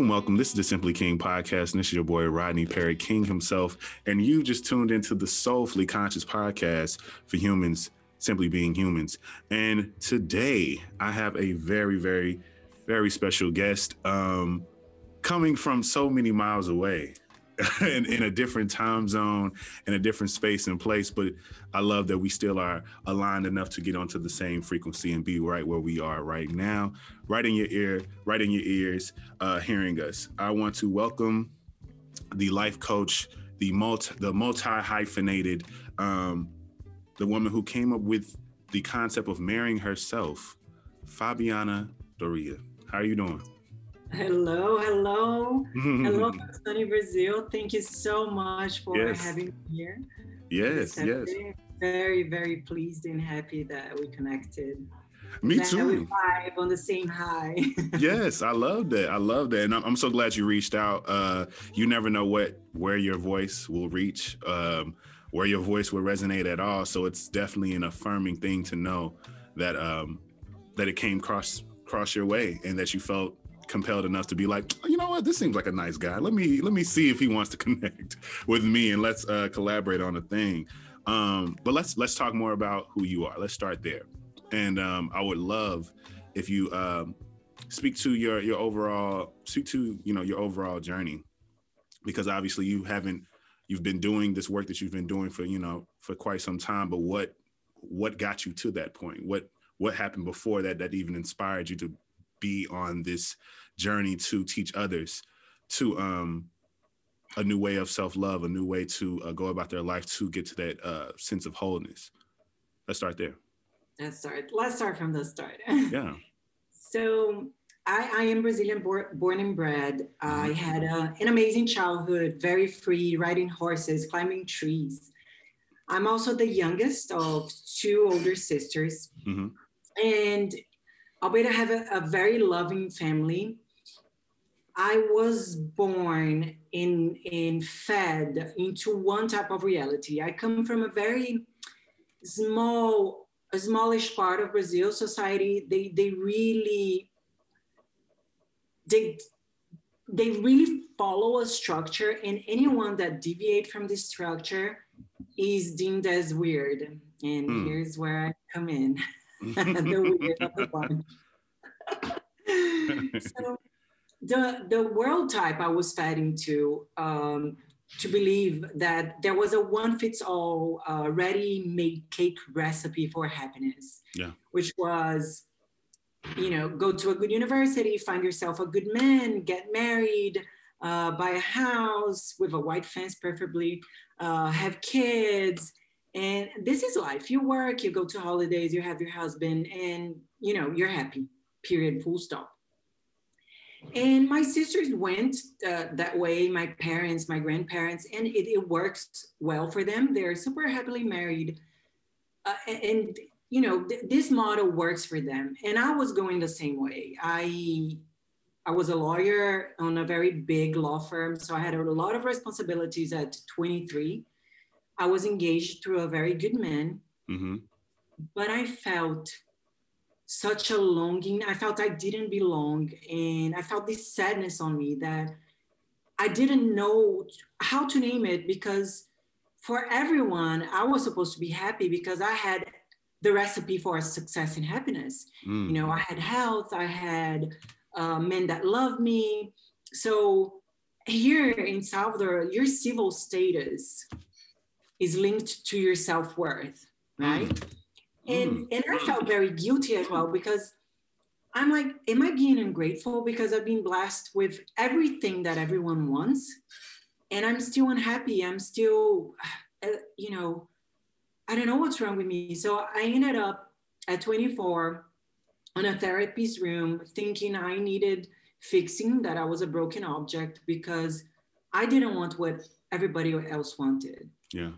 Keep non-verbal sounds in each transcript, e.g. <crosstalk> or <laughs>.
Welcome, welcome. This is the Simply King podcast, and this is your boy Rodney Perry King himself. And you just tuned into the Soulfully Conscious podcast for humans simply being humans. And today I have a very, very, very special guest um, coming from so many miles away. <laughs> in, in a different time zone in a different space and place but i love that we still are aligned enough to get onto the same frequency and be right where we are right now right in your ear right in your ears uh, hearing us i want to welcome the life coach the multi the multi hyphenated um, the woman who came up with the concept of marrying herself fabiana Dorea how are you doing Hello, hello, <laughs> hello, from sunny Brazil. Thank you so much for Yes. having me here. Yes yes Very, very, pleased and happy that we connected. me that too we vibe on the same high. <laughs> yes, I love that. I love that, and I'm, I'm so glad you reached out. Uh, you never know what where your voice will reach, um, where your voice will resonate at all. So it's definitely an affirming thing to know that um, that it came cross cross your way, and that you felt compelled enough to be like, you know what, this seems like a nice guy. Let me let me see if he wants to <laughs> connect with me, and let's uh, collaborate on a thing. Um, but let's let's talk more about who you are. Let's start there, and um, I would love if you um, speak to your your overall speak to you know your overall journey because obviously you haven't you've been doing this work that you've been doing for you know for quite some time but what what got you to that point what what happened before that that even inspired you to be on this journey to teach others to um a new way of self-love a new way to uh, go about their life to get to that uh, sense of wholeness let's start there Let's start. Let's start from the start. yeah <laughs> So I, I am Brazilian bor- born and bred. I had a, an amazing childhood, very free, riding horses, climbing trees. I'm also the youngest of two older sisters. hmm And albeit I have a, a very loving family, I was born in, in fed into one type of reality. I come from a very small, a smallish part of Brazil society. They, they really, they, they really follow a structure and anyone that deviate from this structure is deemed as weird. And Hmm. here's where I come in <laughs> <laughs> the weird of the bunch. <laughs> so the the world type I was fed to um, to believe that there was a one fits all uh, ready made cake recipe for happiness. Yeah. Which was, you know, go to a good university, find yourself a good man, get married, uh, buy a house with a white fence, preferably, uh, have kids, and this is life. You work, you go to holidays, you have your husband, and you know you're happy. Period. Full stop. And my sisters went uh, that way. My parents, my grandparents, and it, it works well for them. They're super happily married, uh, and, you know th- this model works for them. And I was going the same way. I I was a lawyer on a very big law firm, so I had a lot of responsibilities at 23. I was engaged to a very good man, hmm but I felt such a longing. I felt I didn't belong, and I felt this sadness on me that I didn't know how to name it because for everyone, I was supposed to be happy because I had the recipe for success and happiness. Mm. You know, I had health, I had uh, men that loved me. So here in Salvador, your civil status is linked to your self worth, right? And and I felt very guilty as well because I'm like, am I being ungrateful because I've been blessed with everything that everyone wants, and I'm still unhappy. I'm still, uh, you know, I don't know what's wrong with me. So I ended up at 24 on a therapist room thinking I needed fixing, that I was a broken object because I didn't want what everybody else wanted. Yeah.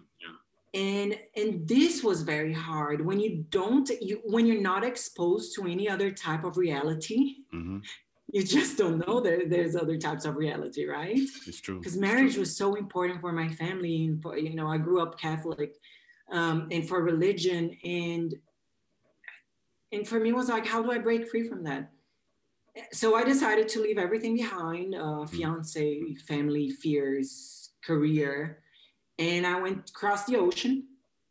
And and this was very hard when you don't you when you're not exposed to any other type of reality hmm you just don't know that there's other types of reality, right? It's true. Because marriage was so important for my family, and for you know, I grew up Catholic, um, and for religion, and and for me it was like, how do I break free from that? So I decided to leave everything behind: uh, fiance, family, fears, career, and I went across the ocean.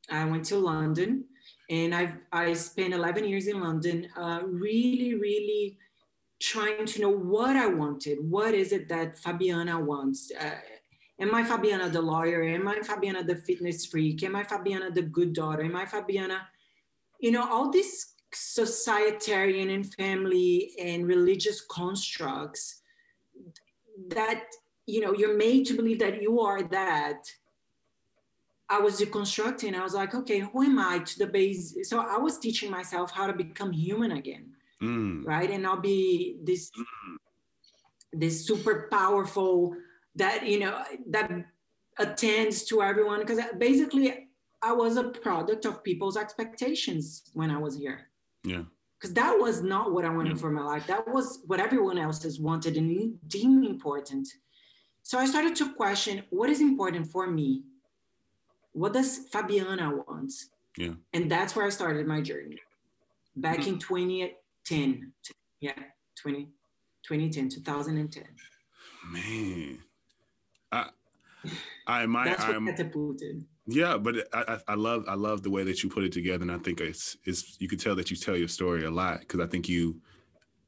I went to London, and I I spent 11 years in London, uh, really, really trying to know what I wanted. What is it that Fabiana wants? Uh, am I Fabiana the lawyer? Am I Fabiana the fitness freak? Am I Fabiana the good daughter? Am I Fabiana? You know, all these societarian and family and religious constructs that, you know, you're made to believe that you are that. I was deconstructing. I was like, okay, who am I to the base? So I was teaching myself how to become human again Mm. right? And I'll be this this super powerful that you know that attends to everyone because basically I was a product of people's expectations when I was here. Yeah. Because that was not what I wanted for my life. That was what everyone else has wanted and deemed important. So I started to question what is important for me? What does Fabiana want? Yeah. And that's where I started my journey. Back in 2010. Yeah, 20, 2010, 2010. Man. I I <sighs> That's what I'm catapulted. Yeah, but I, I I love I love the way that you put it together, and I think it's it's you could tell that you tell your story a lot because I think you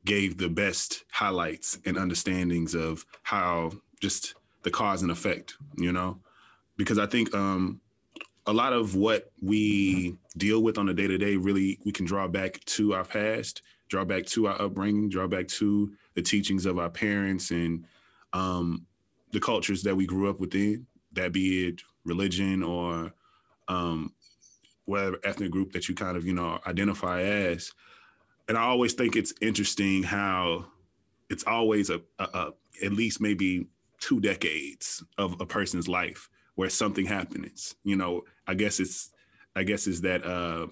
gave the best highlights and understandings of how just the cause and effect, you know, because I think um a lot of what we deal with on a day to day really we can draw back to our past, draw back to our upbringing, draw back to the teachings of our parents and um the cultures that we grew up within, that be it religion or um, whatever ethnic group that you kind of you know identify as. And I always think it's interesting how it's always a, a, a at least maybe two decades of a person's life where something happens. You know, I guess it's I guess is that uh,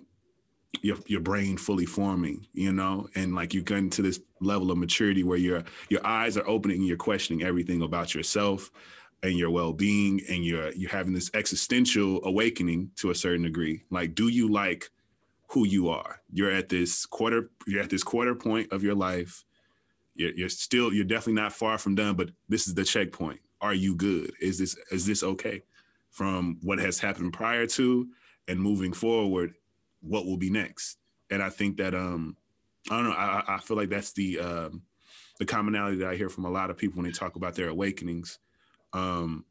your your brain fully forming, you know, and like you get into this level of maturity where your your eyes are opening and you're questioning everything about yourself and your well-being and you're you're having this existential awakening to a certain degree. Like, do you like who you are? You're at this quarter, you're at this quarter point of your life. You're, you're still, you're definitely not far from done, but this is the checkpoint. Are you good? Is this is this okay? From what has happened prior to and moving forward, what will be next? And I think that um, I don't know. I, I feel like that's the um, the commonality that I hear from a lot of people when they talk about their awakenings. Um,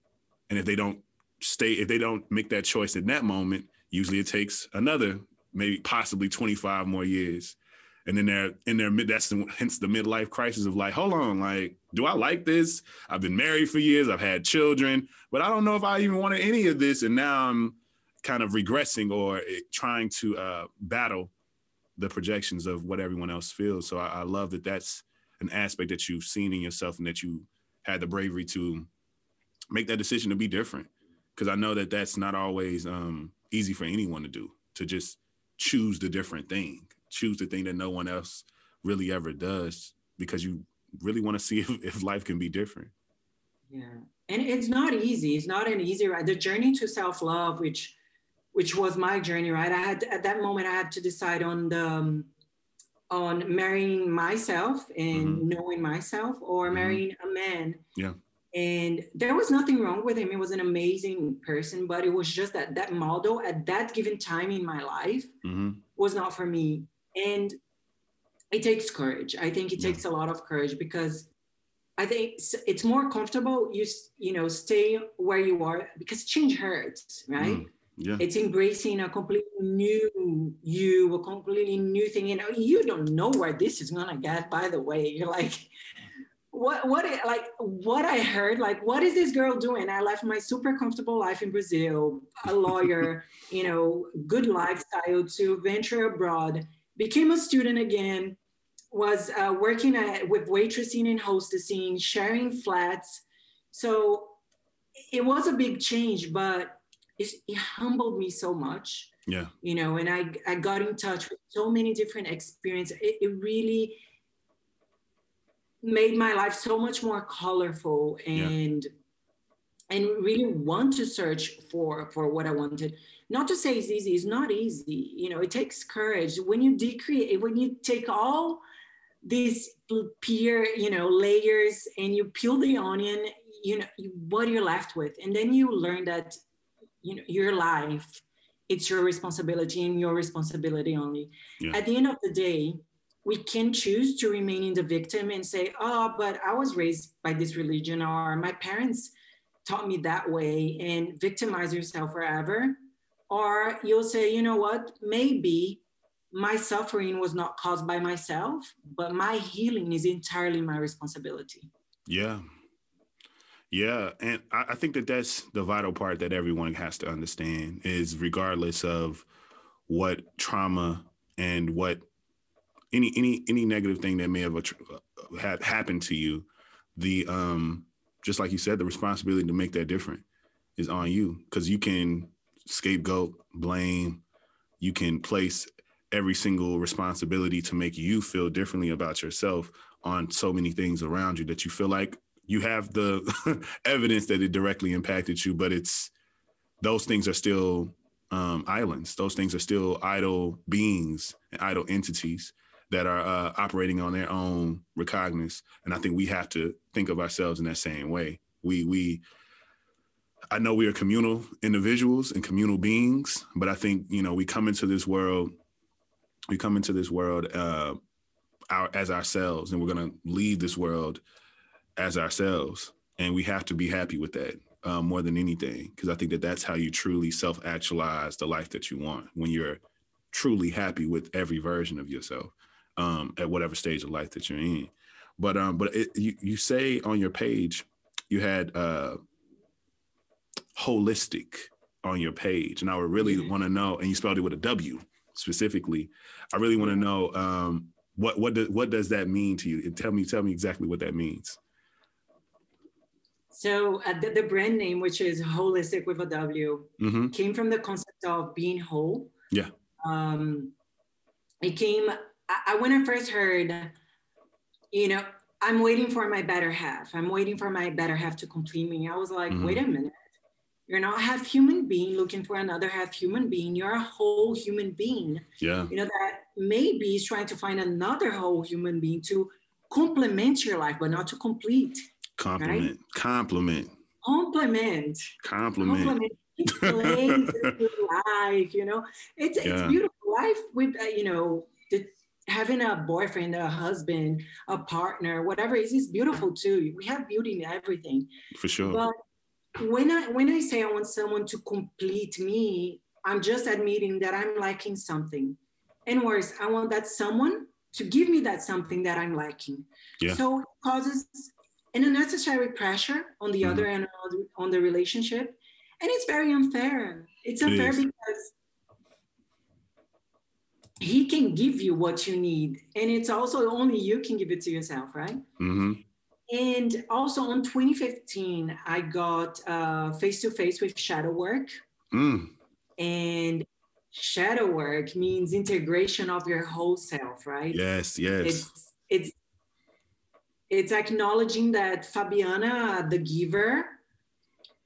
and if they don't stay, if they don't make that choice in that moment, usually it takes another, maybe possibly 25 more years. And then they're in their mid, that's the, hence the midlife crisis of like, hold on, like, do I like this? I've been married for years, I've had children, but I don't know if I even wanted any of this. And now I'm kind of regressing or trying to uh, battle the projections of what everyone else feels. So I, I love that that's an aspect that you've seen in yourself and that you had the bravery to make that decision to be different because i know that that's not always um, easy for anyone to do to just choose the different thing choose the thing that no one else really ever does because you really want to see <laughs> if, if life can be different yeah and it's not easy it's not an easy ride the journey to self-love which which was my journey right i had at that moment i had to decide on the um, on marrying myself and Mhm. knowing myself or Mhm. marrying a man Yeah. and there was nothing wrong with him he was an amazing person but it was just that that model at that given time in my life mm-hmm. was not for me and it takes courage. I think it takes a lot of courage because i think it's, it's more comfortable you you know stay where you are because change hurts right? Mm. yeah. It's embracing a completely new you a completely new thing. You know you don't know where this is gonna get by the way. You're like what what like what i heard like what is this girl doing? I left my super comfortable life in brazil a lawyer <laughs> you know good lifestyle to venture abroad became a student again was uh, working at, with waitressing and hostessing sharing flats. So it was a big change but it's, it humbled me so much. Yeah. You know and i i got in touch with so many different experiences. It, it really made my life so much more colorful and and really want to search for for what I wanted. Not to say it's easy, it's not easy. You know, it takes courage. When you decreate, when you take all these peer, you know, layers and you peel the onion, you know, what you're left with. And then you learn that, you know, your life, it's your responsibility and your responsibility only. Yeah. At the end of the day, we can choose to remain in the victim and say, oh, but I was raised by this religion or my parents taught me that way and victimize yourself forever. Or you'll say, you know what, maybe my suffering was not caused by myself, but my healing is entirely my responsibility. Yeah. Yeah. And I, I think that that's the vital part that everyone has to understand is regardless of what trauma and what any any any negative thing that may have had happened to you the um just like you said the responsibility to make that different is on you because you can scapegoat blame you can place every single responsibility to make you feel differently about yourself on so many things around you that you feel like you have the <laughs> evidence that it directly impacted you but it's those things are still um, islands those things are still idle beings and idle entities that are uh, operating on their own recognizance. And I think we have to think of ourselves in that same way. We we I know we are communal individuals and communal beings, but I think you know we come into this world, we come into this world uh, our, as ourselves, and we're gonna leave this world as ourselves, and we have to be happy with that uh, more than anything, because I think that that's how you truly self-actualize the life that you want when you're truly happy with every version of yourself um, at whatever stage of life that you're in. But um, but it, you you say on your page you had uh, wholistic on your page, and I would really want to know. And you spelled it with a W specifically. I really want to know um, what what does what does that mean to you? And Tell me tell me exactly what that means. So uh, the, the, brand name, which is wholistic with a w, mm-hmm. came from the concept of being whole. Yeah. Um, it came I, when I first heard, you know, I'm waiting for my better half. I'm waiting for my better half to complete me. I was like, mm-hmm. wait a minute. You're not half human being looking for another half human being. You're a whole human being. Yeah. You know, that maybe is trying to find another whole human being to complement your life, but not to complete. Compliment. Right? Compliment. Compliment. Compliment. Compliment. <laughs> life, you know, it's yeah. it's beautiful life with uh, you know the having a boyfriend, a husband, a partner, whatever it is, is beautiful too. We have beauty in everything. For sure. But when I when I say I want someone to complete me, I'm just admitting that I'm lacking something. And worse, I want that someone to give me that something that I'm lacking. Yeah. So it causes an unnecessary pressure on the mm-hmm. other end on the relationship. And it's very unfair. It's unfair it because he can give you what you need and it's also only you can give it to yourself right mm-hmm. And also in 2015 i got face to face with shadow work mm. and shadow work means integration of your whole self right yes yes it's it's it's acknowledging that fabiana the giver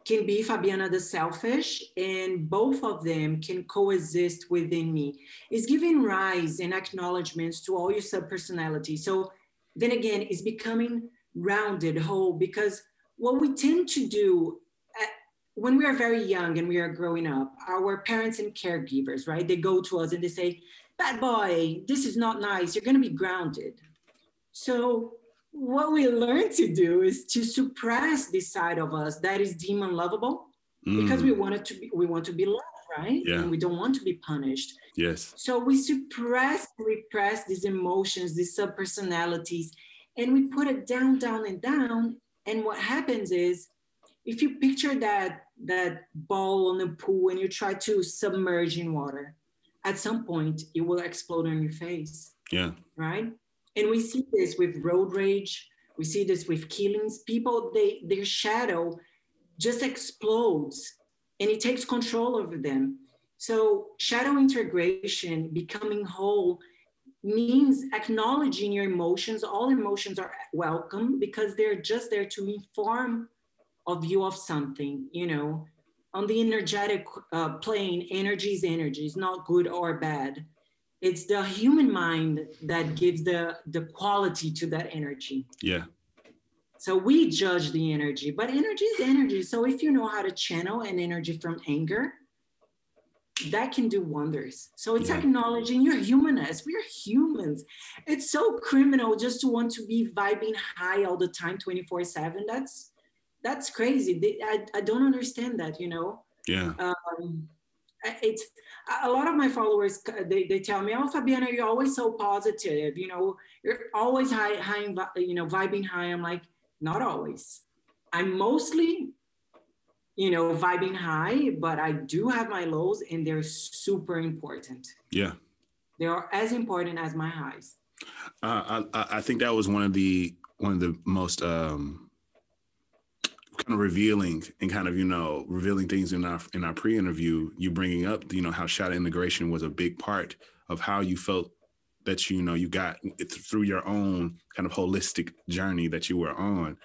can be Fabiana the selfish, and both of them can coexist within me. It's giving rise and acknowledgments to all your subpersonality. So then again, it's becoming rounded, whole, because what we tend to do at, when we are very young and we are growing up, our parents and caregivers, right? They go to us and they say, Bad boy, this is not nice. You're going to be grounded. So what we learn to do is to suppress this side of us that is demon lovable mm. because we want it to be we want to be loved right yeah. and we don't want to be punished yes so we suppress repress these emotions these subpersonalities and we put it down down and down and what happens is if you picture that that ball on the pool and you try to submerge in water at some point it will explode on your face yeah right and we see this with road rage. We see this with killings. People, they their shadow just explodes and it takes control over them. So shadow integration, becoming whole, means acknowledging your emotions. All emotions are welcome because they're just there to inform a view of something, you know. On the energetic uh, plane, energy is energy, it's not good or bad. It's the human mind that gives the, the quality to that energy. Yeah. So we judge the energy, but energy is energy. So if you know how to channel an energy from anger, that can do wonders. So it's Yeah. acknowledging your humanness. We're humans. It's so criminal just to want to be vibing high all the time, 24 seven. That's, that's crazy. They- I, I don't understand that, you know? Yeah. um, it's a lot of my followers they, they tell me oh fabiana you're always so positive you know you're always high high you know vibing high i'm like not always i'm mostly you know vibing high but i do have my lows and they're super important Yeah. they are as important as my highs Uh, I, I I think that was one of the one of the most um, kind of revealing and kind of you know revealing things in our in our pre-interview. You bringing up you know how shadow integration was a big part of how you felt that you know you got it through your own kind of holistic journey that you were on.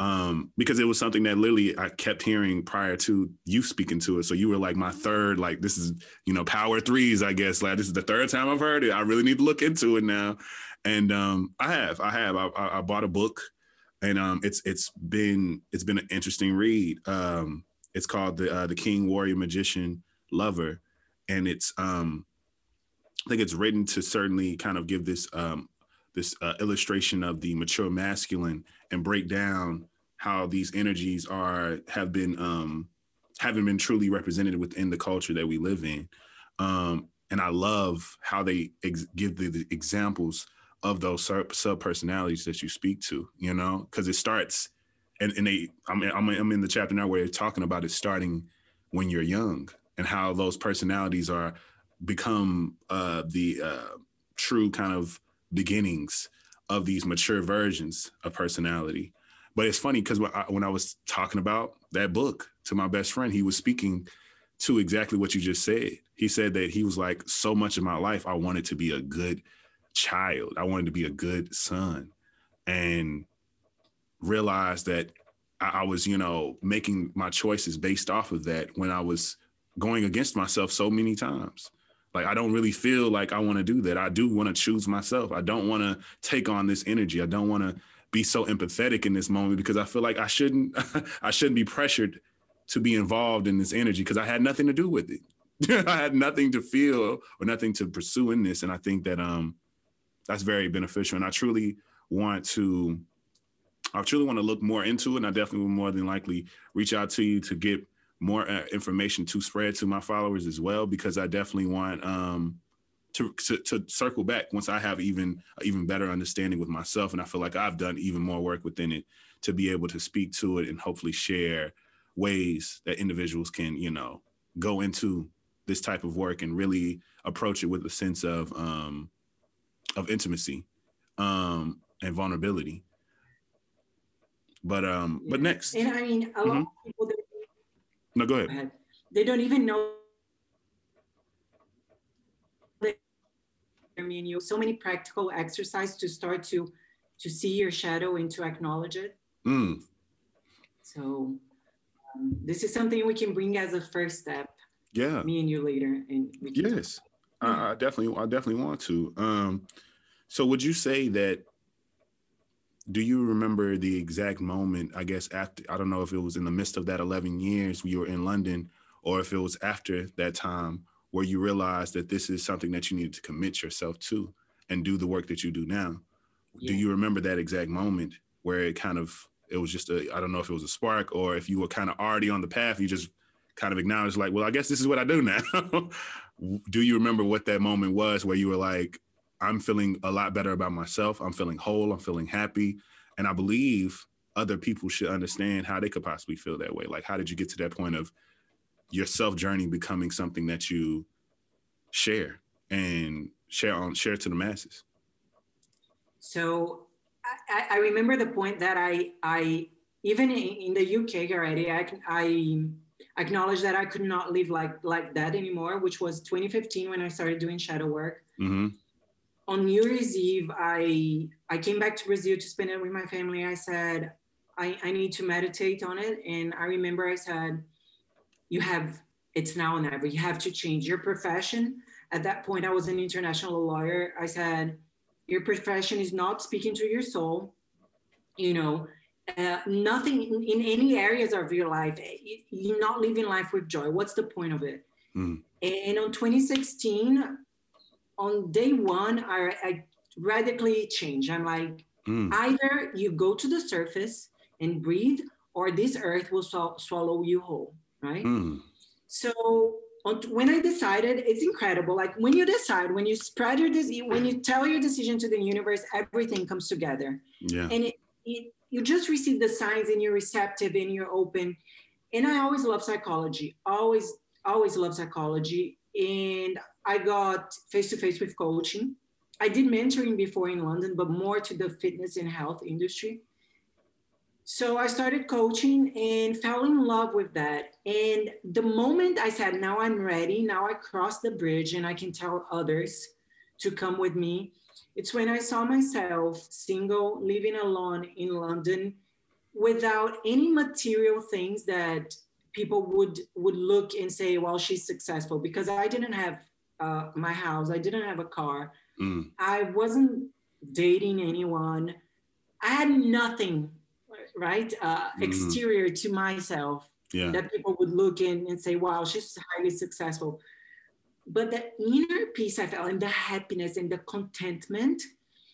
Um, because it was something that literally I kept hearing prior to you speaking to it. So you were like my third, like this is, you know, power threes, I guess. Like this is the third time I've heard it. I really need to look into it now and um, I have, I have, I, I, bought a book, and um, it's it's been it's been an interesting read. Um, it's called the uh, the King Warrior Magician Lover, and it's um, I think it's written to certainly kind of give this um, this uh, illustration of the mature masculine and break down how these energies are have been um, haven't been truly represented within the culture that we live in. Um, and I love how they ex- give the, the examples of those sub personalities that you speak to, you know, because it starts and, and they I'm, I'm I'm in the chapter now where they're talking about it starting when you're young and how those personalities are become uh, the uh, true kind of beginnings of these mature versions of personality. But it's funny because when I, was talking about that book to my best friend, he was speaking to exactly what you just said. He said that he was like, so much of my life, I wanted to be a good child. I wanted to be a good son and realized that I was, you know, making my choices based off of that when I was going against myself so many times. Like, I don't really feel like I want to do that. I do want to choose myself. I don't want to take on this energy. I don't want to be so empathetic in this moment because I feel like I shouldn't, <laughs> I shouldn't be pressured to be involved in this energy because I had nothing to do with it. <laughs> I had nothing to feel or nothing to pursue in this. And I think that um that's very beneficial. And I truly want to I truly want to look more into it. And I definitely will more than likely reach out to you to get more uh, information to spread to my followers as well, because I definitely want um to, to to circle back once I have even even better understanding with myself. And I feel like I've done even more work within it to be able to speak to it and hopefully share ways that individuals can, you know, go into this type of work and really approach it with a sense of um, of intimacy um, and vulnerability. But um, but next, and i mean a lot of people they, no, go ahead. go ahead. they don't even know You so many practical exercise to start to to see your shadow and to acknowledge it. Mm, So um, this is something we can bring as a first step, yeah, me and you later, and we can yes, I, I definitely, I definitely want to. Um, so, would you say that? Do you remember the exact moment? I guess after I don't know if it was in the midst of that eleven years you were in London, or if it was after that time where you realize that this is something that you needed to commit yourself to and do the work that you do now. Do you remember that exact moment where it kind of it was just a I don't know if it was a spark or if you were kind of already on the path, you just kind of acknowledged like, well, I guess this is what I do <laughs> now. do you remember what that moment was where you were like, I'm feeling a lot better about myself. I'm feeling whole. I'm feeling happy. And I believe other people should understand how they could possibly feel that way. Like, how did you get to that point of your self journey becoming something that you share and share on share to the masses? So I, I- remember the point that I, I even in, the UK already, I, I acknowledged that I could not live like like that anymore, which was 2015 when I started doing shadow work. hmm on New Year's Eve, I I came back to Brazil to spend it with my family. I said, I, I need to meditate on it. And I remember I said, you have, it's now or never. You have to change your profession. At that point, I was an international lawyer. I said, your profession is not speaking to your soul. You know, uh, nothing in, in, any areas of your life. You're not living life with joy. What's the point of it? Mm. And on 2016, on day one, I, I radically changed. I'm like, mm. either you go to the surface and breathe, or this earth will sw- swallow you whole, right? Mm. So when I decided, it's incredible. Like when you decide, when you spread your disease, when you tell your decision to the universe, everything comes together. Yeah. And it, it, you just receive the signs and you're receptive and you're open. And I always love psychology, always, always love psychology. And I got face to face with coaching. I did mentoring before in London, but more to the fitness and health industry. So I started coaching and fell in love with that. And the moment I said, now I'm ready, now I crossed the bridge and I can tell others to come with me, it's when I saw myself single, living alone in London without any material things that people would would look and say well she's successful because i didn't have uh, my house i didn't have a car mm. i wasn't dating anyone i had nothing right uh, mm. exterior to myself yeah. that people would look in and say wow she's highly successful but the inner peace i felt and the happiness and the contentment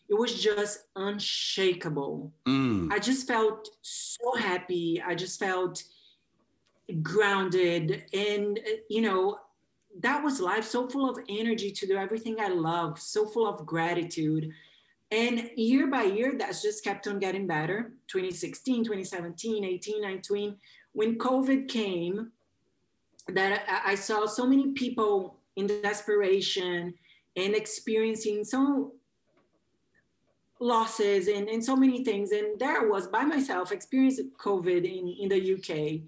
it was just unshakable mm. i just felt so happy i just felt grounded and you know that was life so full of energy to do everything i love so full of gratitude and year by year that's just kept on getting better 2016 2017 18 19 when covid came that i saw so many people in desperation and experiencing so losses and, and so many things and there I was by myself experiencing covid in, in the uk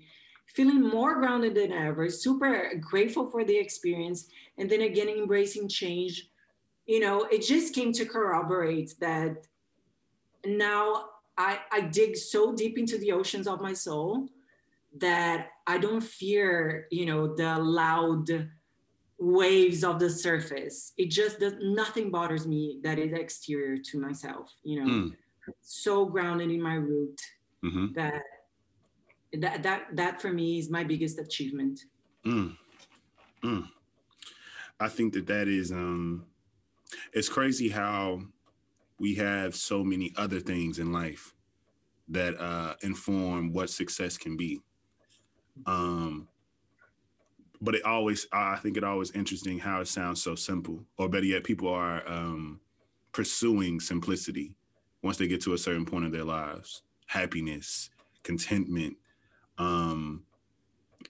feeling more grounded than ever, super grateful for the experience, and then again embracing change. You know, it just came to corroborate that now I, I dig so deep into the oceans of my soul that I don't fear, you know, the loud waves of the surface. It just does nothing bothers me that is exterior to myself, you know. Mm. So grounded in my root mm-hmm. that that that that for me is my biggest achievement mm. Mm. i think that that is um it's crazy how we have so many other things in life that uh inform what success can be. Um but it always i think it always interesting how it sounds so simple. Or better yet people are um pursuing simplicity once they get to a certain point of their lives. Happiness contentment um,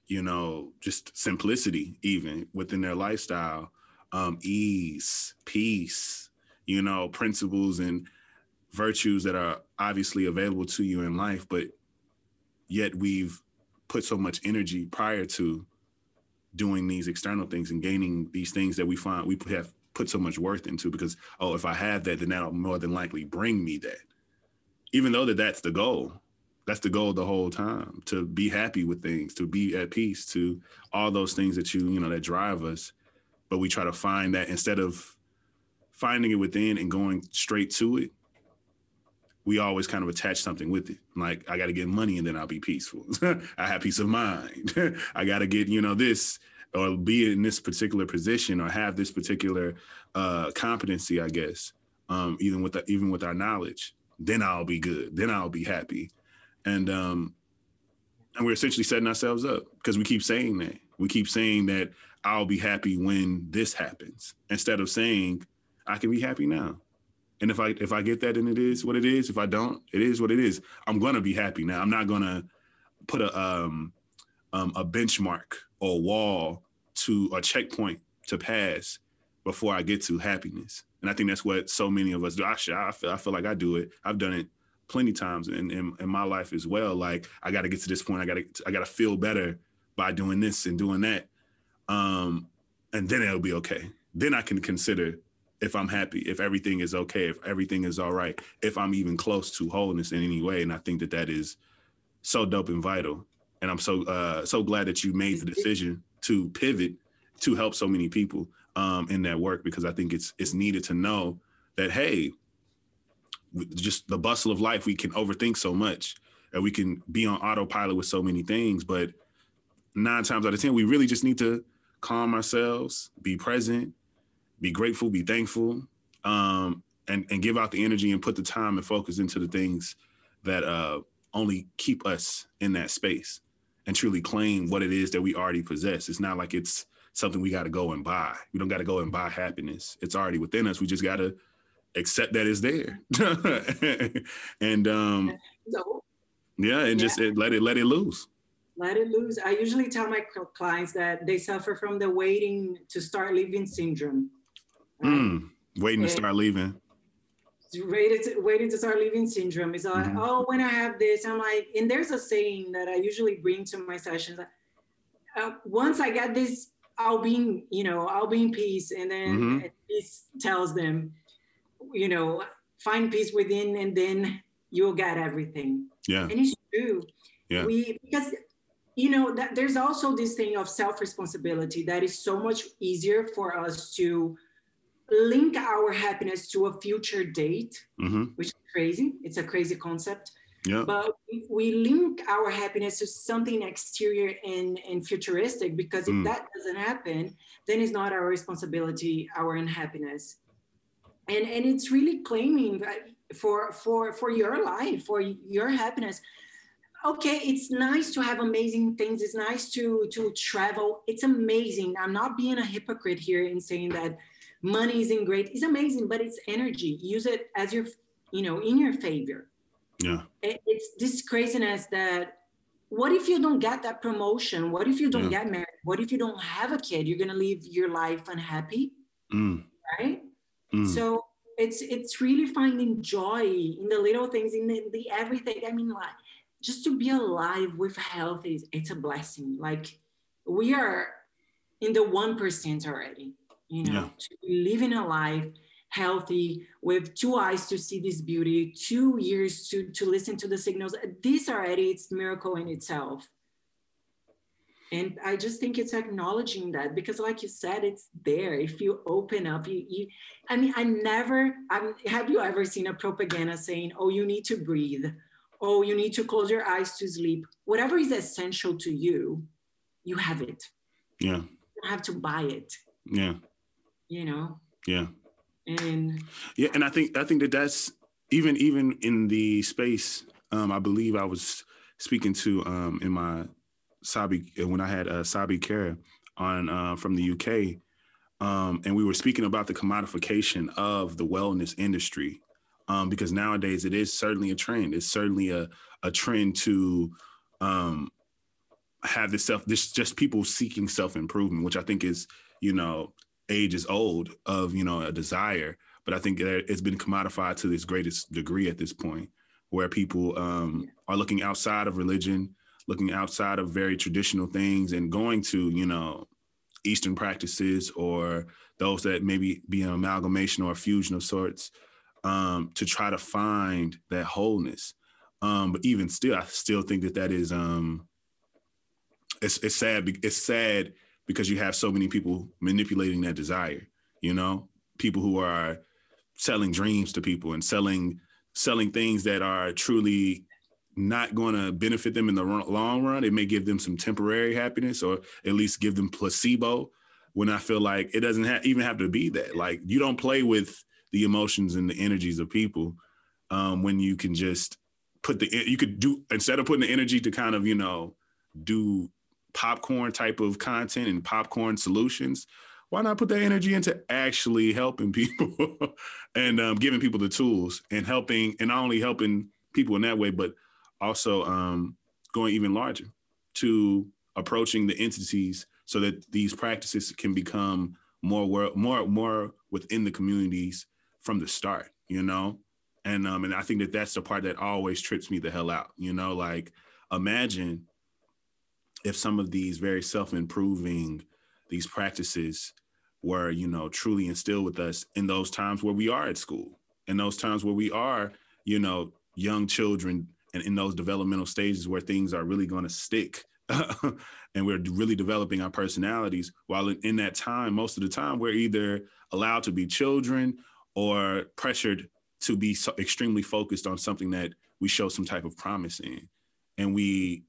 you know, just simplicity, even within their lifestyle, um, ease, peace, you know, principles and virtues that are obviously available to you in life, but yet we've put so much energy prior to doing these external things and gaining these things that we find we have put so much worth into because oh if i have that then that'll more than likely bring me that. Even though that that's the goal that's the goal the whole time to be happy with things to be at peace to all those things that you you know that drive us but we try to find that instead of finding it within and going straight to it we always kind of attach something with it. Like i got to get money and then i'll be peaceful. <laughs> I have peace of mind. <laughs> I got to get you know this or be in this particular position or have this particular uh competency i guess um even with the, even with our knowledge then i'll be good. Then i'll be happy. And um, and we're essentially setting ourselves up because we keep saying that. We keep saying that I'll be happy when this happens, instead of saying I can be happy now. And if I if I get that, then it is what it is. If I don't, it is what it is. I'm gonna be happy now. I'm not gonna put a um, um a benchmark or wall to a checkpoint to pass before I get to happiness. And I think that's what so many of us do. I, I feel I feel like I do it. I've done it plenty times in, in, in my life as well. Like I got to get to this point. I got to I got to feel better by doing this and doing that, um, and then it'll be okay. Then I can consider if I'm happy, if everything is okay, if everything is all right, if I'm even close to wholeness in any way. And I think that that is so dope and vital. And I'm so uh, so glad that you made the decision to pivot to help so many people um, in that work because I think it's it's needed to know that hey, just the bustle of life, we can overthink so much and we can be on autopilot with so many things, but nine times out of ten, we really just need to calm ourselves, be present, be grateful, be thankful, um, and and give out the energy and put the time and focus into the things that uh, only keep us in that space and truly claim what it is that we already possess. It's not like it's something we got to go and buy. We don't got to go and buy happiness. It's already within us. We just got to accept that it's there. <laughs> and um yeah, and just it, let it let it loose. Let it loose. I usually tell my clients that they suffer from the waiting to start living syndrome. Mm, waiting to start leaving. waiting to, waiting to start living syndrome. It's like, Mhm. oh, when I have this, I'm like, and there's a saying that I usually bring to my sessions. Uh, once I get this, I'll be, in, you know, I'll be in peace. And then Mhm. peace tells them, you know, find peace within, and then you'll get everything. Yeah. And it's true. Yeah. We because you know that there's also this thing of self-responsibility that is so much easier for us to link our happiness to a future date, hmm which is crazy. It's a crazy concept. Yeah. But we- we link our happiness to something exterior and, and futuristic because if Mm. that doesn't happen, then it's not our responsibility, our unhappiness. And and it's really claiming for for for your life, for your happiness. Okay, it's nice to have amazing things. It's nice to to travel. It's amazing. I'm not being a hypocrite here in saying that money isn't great. It's amazing, but it's energy. Use it as your, you know, in your favor Yeah. it- it's this craziness that what if you don't get that promotion what if you don't Yeah. get married what if you don't have a kid you're going to live your life unhappy Mm, right mm. so it's it's really finding joy in the little things in the, the everything i mean like just to be alive with health is it's a blessing. Like we are in the 1% already you know Yeah. to be living a life healthy with two eyes to see this beauty two ears to to listen to the signals this already it's miracle in itself. And i just think it's acknowledging that because like you said it's there. If you open up you, you i mean i never I'm, have you ever seen a propaganda saying oh you need to breathe oh you need to close your eyes to sleep whatever is essential to you you have it yeah. you don't have to buy it Yeah. you know Yeah. and Yeah, and I think I think that that's even even in the space. Um, I believe I was speaking to um, in my Sabi when I had uh, Sabi Kara on uh, from the UK, um, and we were speaking about the commodification of the wellness industry, um, because nowadays it is certainly a trend. It's certainly a a trend to um, have this self this just people seeking self improvement, which I think is you know age is old of you know a desire but i think it's been commodified to this greatest degree at this point where people um, are looking outside of religion looking outside of very traditional things and going to you know eastern practices or those that maybe be an amalgamation or a fusion of sorts um, to try to find that wholeness. Um, but even still i still think that that is um, it's, it's sad it's sad because you have so many people manipulating that desire you know? People who are selling dreams to people and selling selling things that are truly not going to benefit them in the long run. It may give them some temporary happiness or at least give them placebo when i feel like it doesn't even have to be that. Like you don't play with the emotions and the energies of people um, when you can just put the you could do instead of putting the energy to kind of you know do popcorn type of content and popcorn solutions why not put that energy into actually helping <laughs> people and um, giving people the tools and helping and not only helping people in that way but also um, going even larger to approaching the entities so that these practices can become more more more within the communities from the start you know? And um and i think that that's the part that always trips me the hell out you know? Like imagine if some of these very self-improving these practices were, you know, truly instilled with us in those times where we are at school, in those times where we are, you know, young children and in those developmental stages where things are really going to stick <laughs> and we're really developing our personalities while in, in, that time most of the time we're either allowed to be children or pressured to be so extremely focused on something that we show some type of promise in. And we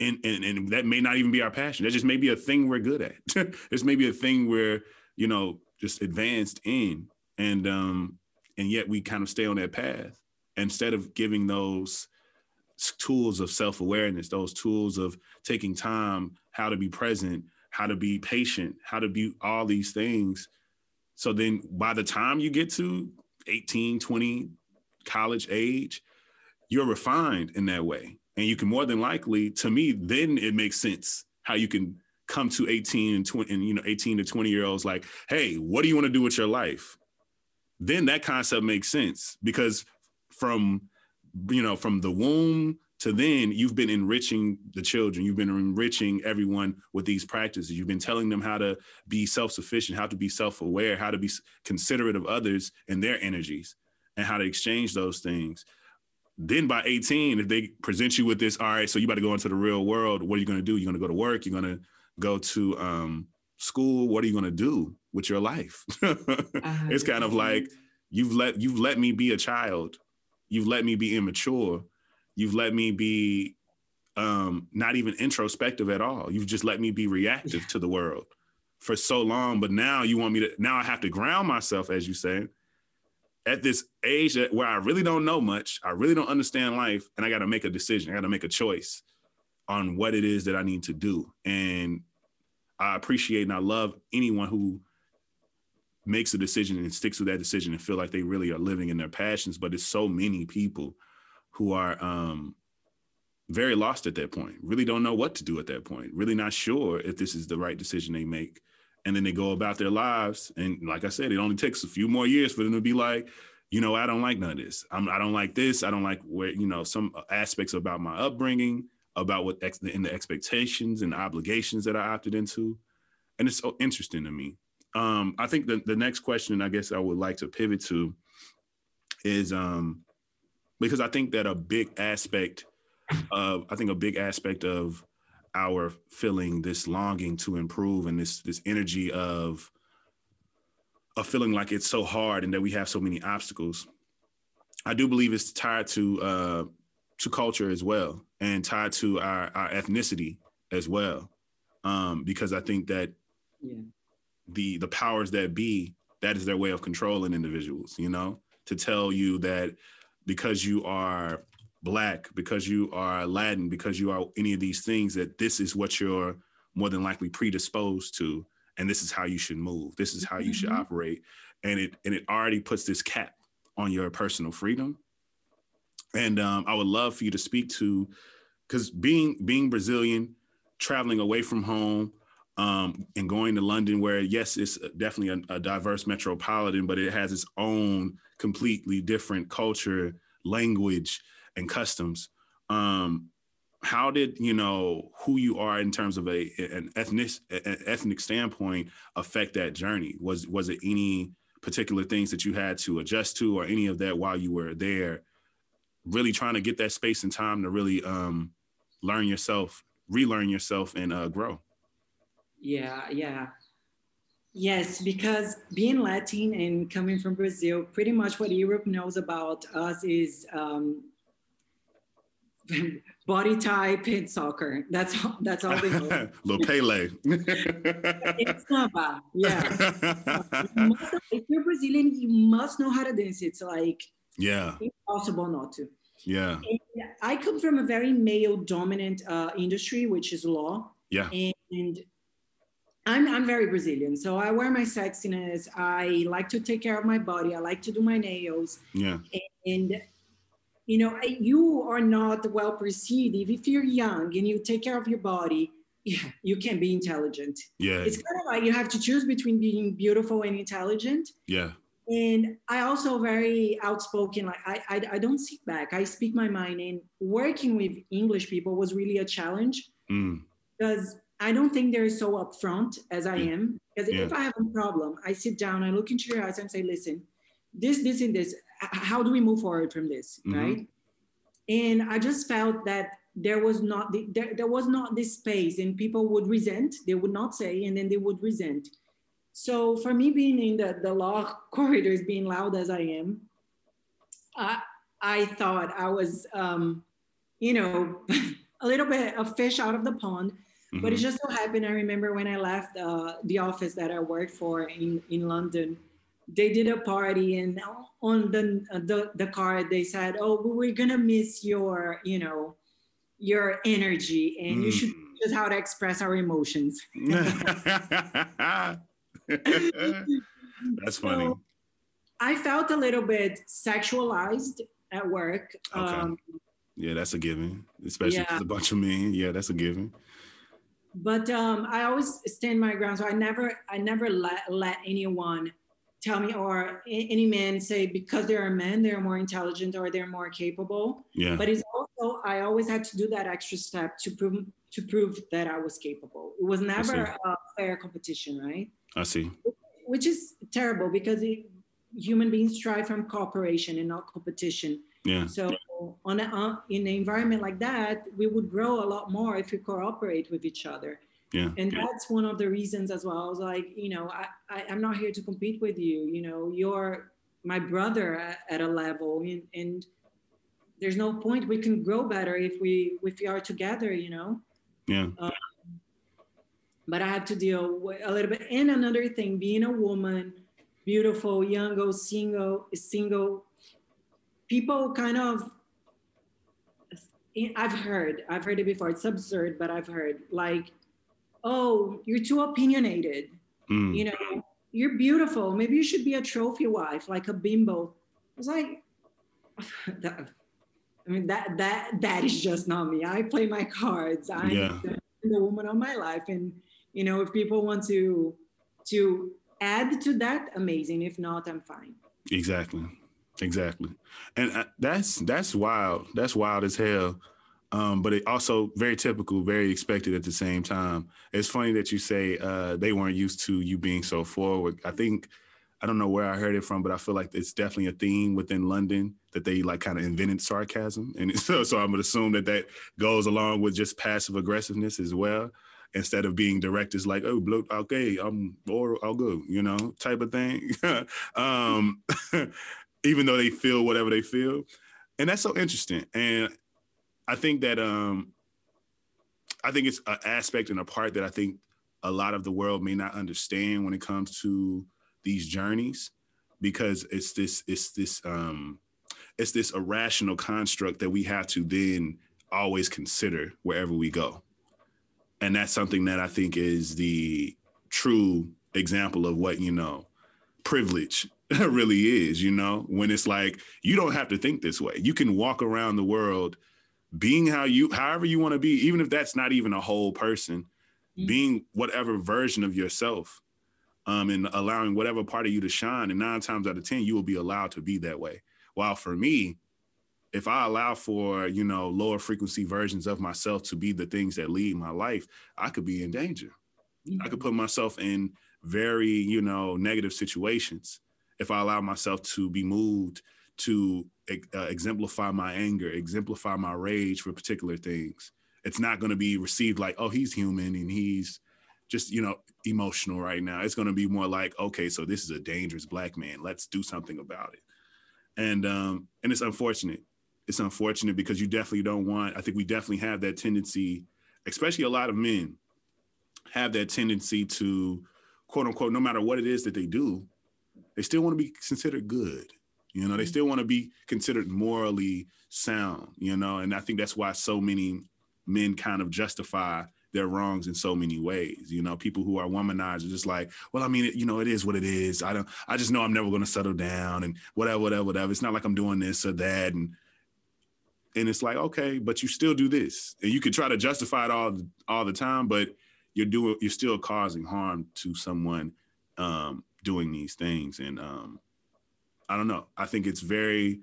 and, and, and that may not even be our passion. That just may be a thing we're good at. <laughs> This may be a thing we're you know just advanced in. And um and yet we kind of stay on that path. Instead of giving those tools of self-awareness those tools of taking time how to be present how to be patient how to be all these things so then by the time you get to 18 20 college age you're refined in that way. And you can more than likely to me then it makes sense how you can come to 18 and 20 and you know 18 to 20 year olds like hey what do you want to do with your life? Then that concept makes sense because from you know, from the womb to then, you've been enriching the children. You've been enriching everyone with these practices. You've been telling them how to be self sufficient, how to be self aware, how to be considerate of others and their energies, and how to exchange those things. Then by 18, if they present you with this, all right, so you got to go into the real world. What are you going to do? You're going to go to work. You're going to go to um, school. What are you going to do with your life? uh-huh. <laughs> It's kind of like you've let you've let me be a child You've let me be immature. You've let me be um, not even introspective at all. You've just let me be reactive to the world for so long. But now you want me to, now I have to ground myself, as you say, at this age where I really don't know much. I really don't understand life. And I got to make a decision. I got to make a choice on what it is that I need to do. And I appreciate and I love anyone who makes a decision and sticks with that decision and feel like they really are living in their passions. But it's so many people who are um, very lost at that point, really don't know what to do at that point, really not sure if this is the right decision they make. And then they go about their lives. And like I said, it only takes a few more years for them to be like, you know, I don't like none of this. I'm, I don't like this. I don't like where, you know, some aspects about my upbringing, about what ex- in the expectations and obligations that I opted into. And it's so interesting to me um, I think the, the next question I guess I would like to pivot to is um, because I think that a big aspect of I think a big aspect of our feeling this longing to improve and this this energy of a feeling like it's so hard and that we have so many obstacles. I do believe it's tied to uh, to culture as well and tied to our, our ethnicity as well. Um, because I think that yeah the the powers that be that is their way of controlling individuals you know to tell you that because you are black because you are latin because you are any of these things that this is what you're more than likely predisposed to and this is how you should move. This is how you should mm-hmm. operate. And it and it already puts this cap on your personal freedom. And um, i would love for you to speak to because being being brazilian traveling away from home um, and going to London, where yes, it's definitely a, a, diverse metropolitan, but it has its own completely different culture, language, and customs. Um, how did you know who you are in terms of a an ethnic an ethnic standpoint affect that journey? Was was it any particular things that you had to adjust to, or any of that while you were there? Really trying to get that space and time to really um, learn yourself, relearn yourself, and uh, grow. Yeah, yeah. Yes, because being Latin and coming from Brazil, pretty much what Europe knows about us is um, <laughs> body type and soccer. That's all, that's all they know. <laughs> Little Pele. <laughs> it's samba, yeah. Must, if you're Brazilian, you must know how to dance. It's like yeah, impossible not to. Yeah. And I come from a very male dominant uh, industry, which is law. Yeah. And I'm, I'm very Brazilian. So I wear my sexiness. I like to take care of my body. I like to do my nails. Yeah. And, you know, you are not well perceived. If, if you're young and you take care of your body, yeah, you can be intelligent. Yeah. It's kind of like you have to choose between being beautiful and intelligent. Yeah. And I also very outspoken. Like I, I, I don't sit back. I speak my mind. And working with English people was really a challenge mm. because I don't think they're so upfront as I am. Because if I have a problem, I sit down, I look into your eyes and say, listen, this, this, and this, how do we move forward from this? Mhm. Right. And I just felt that there was not the, there, there was not this space and people would resent, they would not say, and then they would resent. So for me being in the, the law <laughs> corridors, being loud as I am, I, I thought I was, um, you know, <laughs> a little bit of fish out of the pond. But it Mhm. just so happened, I remember when I left uh, the office that I worked for in, in London, they did a party and on the, uh, the, the card, they said, oh, we're gonna miss your, you know, your energy and you should just how to express our emotions. <laughs> That's <laughs> funny. So, I felt a little bit sexualized at work. Okay. Um, Yeah, that's a given, especially Yeah. it's a bunch of men. Yeah, that's a given. But um, I always stand my ground. So I never, I never let, let anyone tell me or any man say because they're men, they're more intelligent or they're more capable. Yeah, But it's also, I always had to do that extra step to prove, to prove that I was capable. It was never a fair competition, right? I see. Which is terrible because it, human beings strive from cooperation and not competition. Yeah, So on a, uh, in an environment like that, we would grow a lot more if we cooperate with each other. yeah, And that's one of the reasons as well. I was like, you know, I, I, I'm not here to compete with you. You know, you're my brother at, at a level, and, and there's no point. We can grow better if we if we are together. You know. yeah, But I had to deal with a little bit. And another thing, being a woman, beautiful, young, single, single, people kind of. I've heard, I've heard it before. It's absurd, but I've heard like, oh, you're too opinionated. Mm. You know, you're beautiful. Maybe you should be a trophy wife, like a bimbo. I was like, <sighs> that, I mean, that that that is just not me. I play my cards. I'm Yeah. the, the woman of my life, and you know, if people want to to add to that, amazing. If not, I'm fine. Exactly, exactly, and uh, that's that's wild. That's wild as hell. Um, but it also very typical, very expected at the same time. It's funny that you say uh, they weren't used to you being so forward. I think I don't know where I heard it from, but I feel like it's definitely a theme within London that they like kind of invented sarcasm, and <laughs> so so I'm gonna assume that that goes along with just passive aggressiveness as well. Instead of being direct, it's like, oh, blow, okay, I'm or I'll go, you know, type of thing. <laughs> um, <laughs> even though they feel whatever they feel, and that's so interesting. And I think that um, I think it's an aspect and a part that I think a lot of the world may not understand when it comes to these journeys, because it's this it's this um, it's this irrational construct that we have to then always consider wherever we go, and that's something that I think is the true example of what you know privilege <laughs> really is, you know, when it's like you don't have to think this way. You can walk around the world being how you however you want to be, even if that's not even a whole person, Mhm. being whatever version of yourself. Um, and allowing whatever part of you to shine. And nine times out of 10, you will be allowed to be that way. While for me, if I allow for, you know, lower frequency versions of myself to be the things that lead my life, I could be in danger. I could put myself in very, you know, negative situations if I allow myself to be moved to uh, exemplify my anger, exemplify my rage for particular things. It's not going to be received like, oh, he's human and he's just, you know, emotional right now. It's going to be more like, okay, so this is a dangerous black man. Let's do something about it. And um, and it's unfortunate. It's unfortunate because you definitely don't want. I think we definitely have that tendency, especially a lot of men have that tendency to quote unquote, no matter what it is that they do, they still want to be considered good. You know, they mm-hmm. still want to be considered morally sound, you know, and I think that's why so many men kind of justify their wrongs in so many ways. You know, people who are womanized are just like, well, I mean, it, you know, it is what it is. I don't, I just know I'm never going to settle down and whatever, whatever, whatever. It's not like I'm doing this or that. And, and it's like, okay, but you still do this and you could try to justify it all, all the time, but you're doing, you're still causing harm to someone um, doing these things. And um, I don't know. I think it's very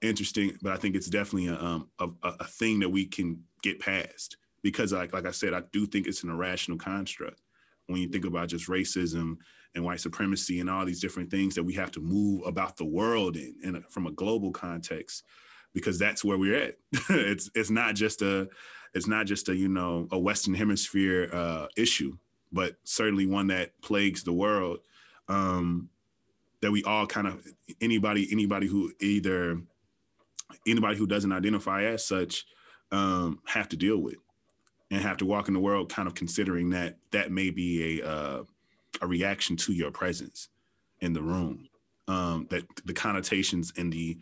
interesting, but I think it's definitely a, um, a, a thing that we can get past because like like I said, I do think it's an irrational construct when you think about just racism and white supremacy and all these different things that we have to move about the world in, in a, from a global context because that's where we're at. <laughs> it's it's not just a it's not just a you know a Western Hemisphere uh, issue, but certainly one that plagues the world. Um, that we all kind of anybody anybody who either anybody who doesn't identify as such um, have to deal with and have to walk in the world kind of considering that that may be a uh, a reaction to your presence in the room um, that the connotations and the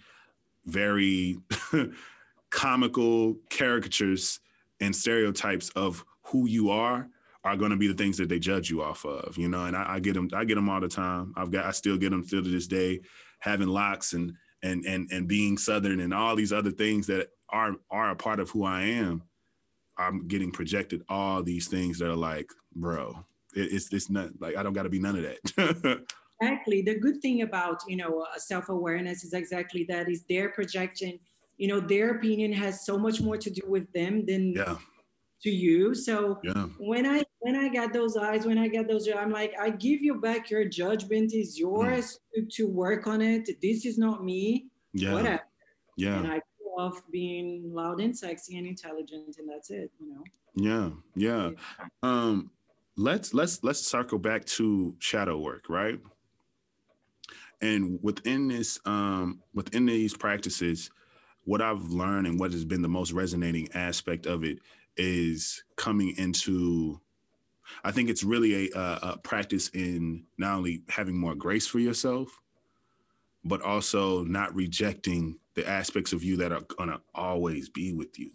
very <laughs> comical caricatures and stereotypes of who you are are going to be the things that they judge you off of, you know. And I, I, get them, I get them all the time. I've got, I still get them still to this day, having locks and and and and being Southern and all these other things that are are a part of who I am. I'm getting projected all these things that are like, bro, it, it's it's not like I don't got to be none of that. <laughs> exactly. The good thing about you know uh, self awareness is exactly that is their projection. You know, their opinion has so much more to do with them than yeah. to you. So yeah. when I when I got those eyes, when I got those, I'm like, I give you back your judgment is yours mm. to, to work on it. This is not me. Yeah. Whatever. Yeah. And I go off being loud and sexy and intelligent, and that's it. You know. Yeah. Yeah. Um let's let's let's circle back to shadow work, right? And within this, um, within these practices, what I've learned and what has been the most resonating aspect of it is coming into. I think it's really a, a, a practice in not only having more grace for yourself, but also not rejecting the aspects of you that are gonna always be with you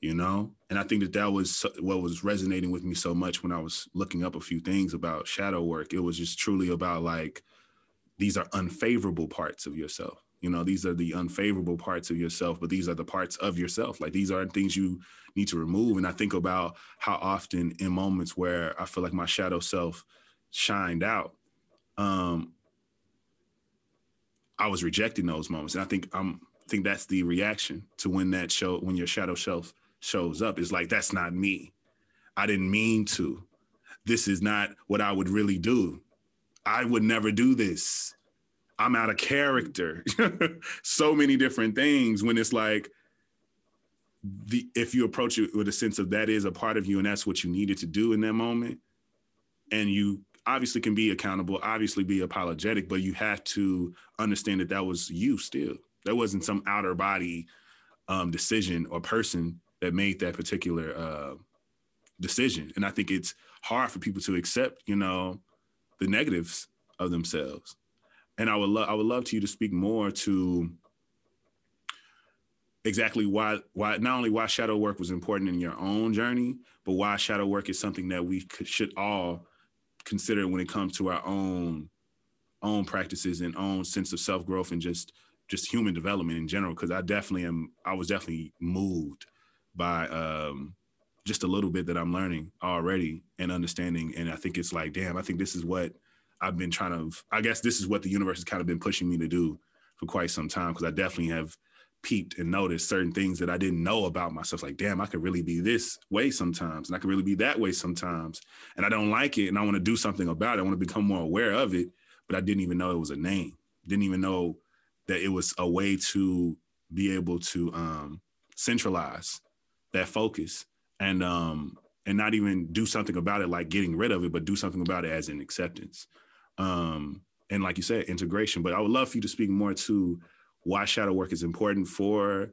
you know and i think that that was what was resonating with me so much when i was looking up a few things about shadow work it was just truly about like these are unfavorable parts of yourself you know these are the unfavorable parts of yourself but these are the parts of yourself. Like these are things you need to remove. And i think about how often in moments where i feel like my shadow self shined out um i was rejecting those moments. And i think i'm I think that's the reaction to when that show when your shadow self shows up. Is like that's not me. I didn't mean to. This is not what i would really do. I would never do this i'm out of character <laughs> so many different things when it's like the if you approach it with a sense of that is a part of you and that's what you needed to do in that moment and you obviously can be accountable obviously be apologetic but you have to understand that that was you still that wasn't some outer body um, decision or person that made that particular uh, decision. And I think it's hard for people to accept, you know, the negatives of themselves. And I would love I would love to you to speak more to exactly why why not only why shadow work was important in your own journey, but why shadow work is something that we could, should all consider when it comes to our own own practices and own sense of self growth and just just human development in general. Because I definitely am I was definitely moved by um, just a little bit that I'm learning already and understanding. And I think it's like, damn, I think this is what I've been trying to, I guess this is what the universe has kind of been pushing me to do for quite some time. Cause I definitely have peeped and noticed certain things that I didn't know about myself. Like, damn, I could really be this way sometimes. And I could really be that way sometimes. And I don't like it. And I want to do something about it. I want to become more aware of it. But I didn't even know it was a name. Didn't even know that it was a way to be able to um, centralize that focus and um and not even do something about it like getting rid of it but do something about it as an acceptance um and like you said integration but i would love for you to speak more to why shadow work is important for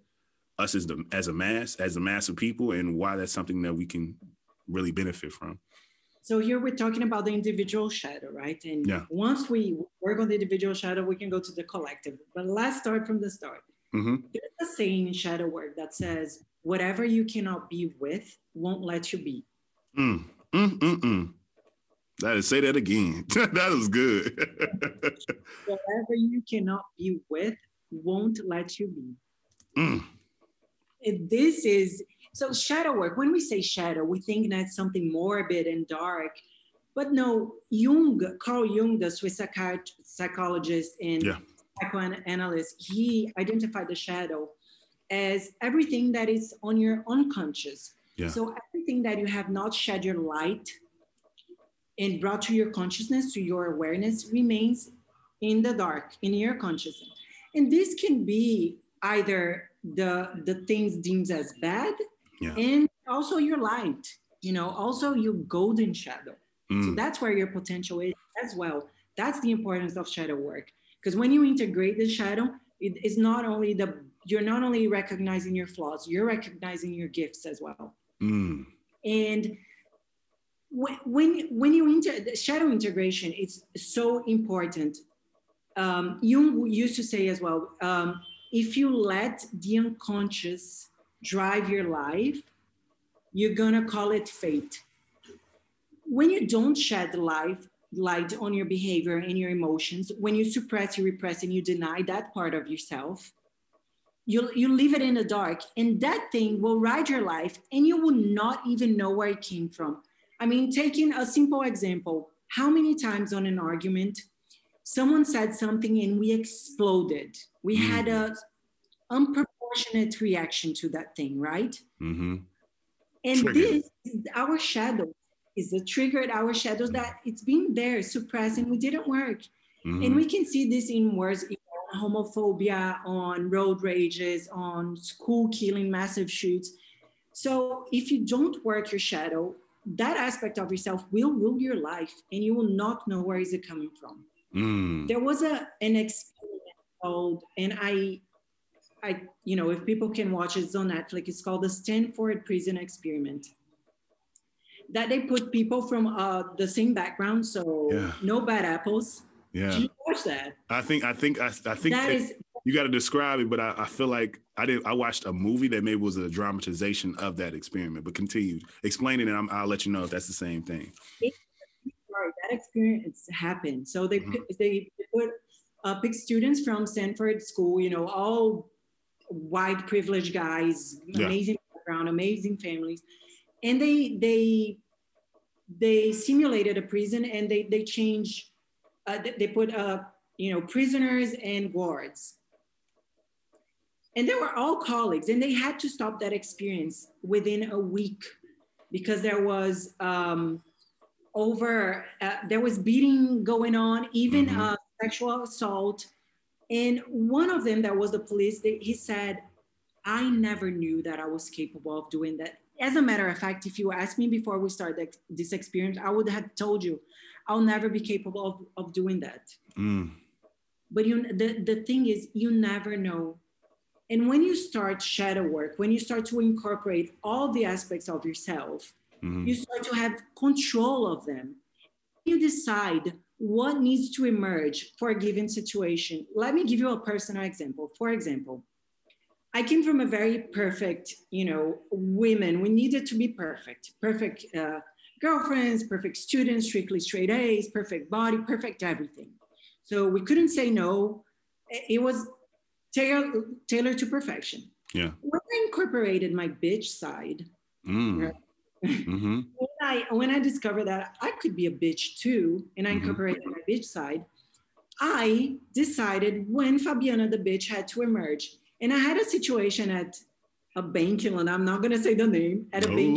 us as the as a mass as a mass of people and why that's something that we can really benefit from so here we're talking about the individual shadow right and yeah. once we work on the individual shadow we can go to the collective but let's start from the start mm-hmm. there's a saying in shadow work that says whatever you cannot be with won't let you be. Mm, mm, mm, mm. That is, say that again. <laughs> that is good. <laughs> whatever you cannot be with won't let you be. Mm. This is so shadow work. When we say shadow, we think that's something morbid and dark. But no, Jung, Carl Jung, the Swiss psychologist and yeah. psychoanalyst, he identified the shadow as everything that is on your unconscious. Yeah. So everything that you have not shed your light and brought to your consciousness, to your awareness, remains in the dark, in your consciousness. And this can be either the the things deemed as bad Yeah. and also your light, you know, also your golden shadow. So Mm. that's where your potential is as well. That's the importance of shadow work. Because when you integrate the shadow, it is not only the you're not only recognizing your flaws, you're recognizing your gifts as well. Mm. And when when, when you inter the shadow integration, it's so important. Um, Jung used to say as well, um, if you let the unconscious drive your life, you're gonna call it fate. When you don't shed life light on your behavior and your emotions, when you suppress, you repress, and you deny that part of yourself, you you leave it in the dark, and that thing will ride your life, and you will not even know where it came from. I mean, taking a simple example, how many times on an argument, someone said something and we exploded. We Mm. had a unproportionate reaction to that thing, right? Mm-hmm. And Triggered. this is our shadow is the triggered our shadows that it's been there suppressed and we didn't work. Mm-hmm. And we can see this in words on homophobia, on road rages, on school killing, massive shoots. So if you don't work your shadow, that aspect of yourself will rule your life and you will not know where is it coming from. Mm. There was a an experiment called, and I I, you know, if people can watch it, it's on Netflix. It's called the Stanford Prison Experiment. That they put people from uh, the same background, so Yeah. no bad apples. Yeah. Did you watch that? I think I think I, I think That that is you got to describe it, but I, I feel like I did. I watched a movie that maybe was a dramatization of that experiment. But continue explaining it. I'm, I'll let you know if that's the same thing. sorry, that experience happened. So they Mhm. they put uh, pick students from Stanford School, you know, all white privileged guys, Yeah. amazing background, amazing families, and they they they simulated a prison and they they change. Uh, they, they put uh, you know prisoners and guards. And they were all colleagues, and they had to stop that experience within a week because there was um, over uh, there was beating going on even Mhm. uh, sexual assault and one of them that was the police they, he said i never knew that i was capable of doing that as a matter of fact if you asked me before we started this experience i would have told you i'll never be capable of, of doing that Mm. but you the, the thing is you never know and when you start shadow work when you start to incorporate all the aspects of yourself Mhm. you start to have control of them. You decide what needs to emerge for a given situation. Let me give you a personal example. For example, I came from a very perfect, you know, women. We needed to be perfect, perfect uh, girlfriends, perfect students, strictly straight A's, perfect body, perfect everything. So we couldn't say no. It was tailor, tailored to perfection. Yeah. When I incorporated my bitch side, Mm. hmm when I when I discovered that I could be a bitch too, and I Mhm. incorporated my bitch side, I decided when Fabiana the bitch had to emerge. And I had a situation at a bank in London. I'm not gonna say the name at a bank.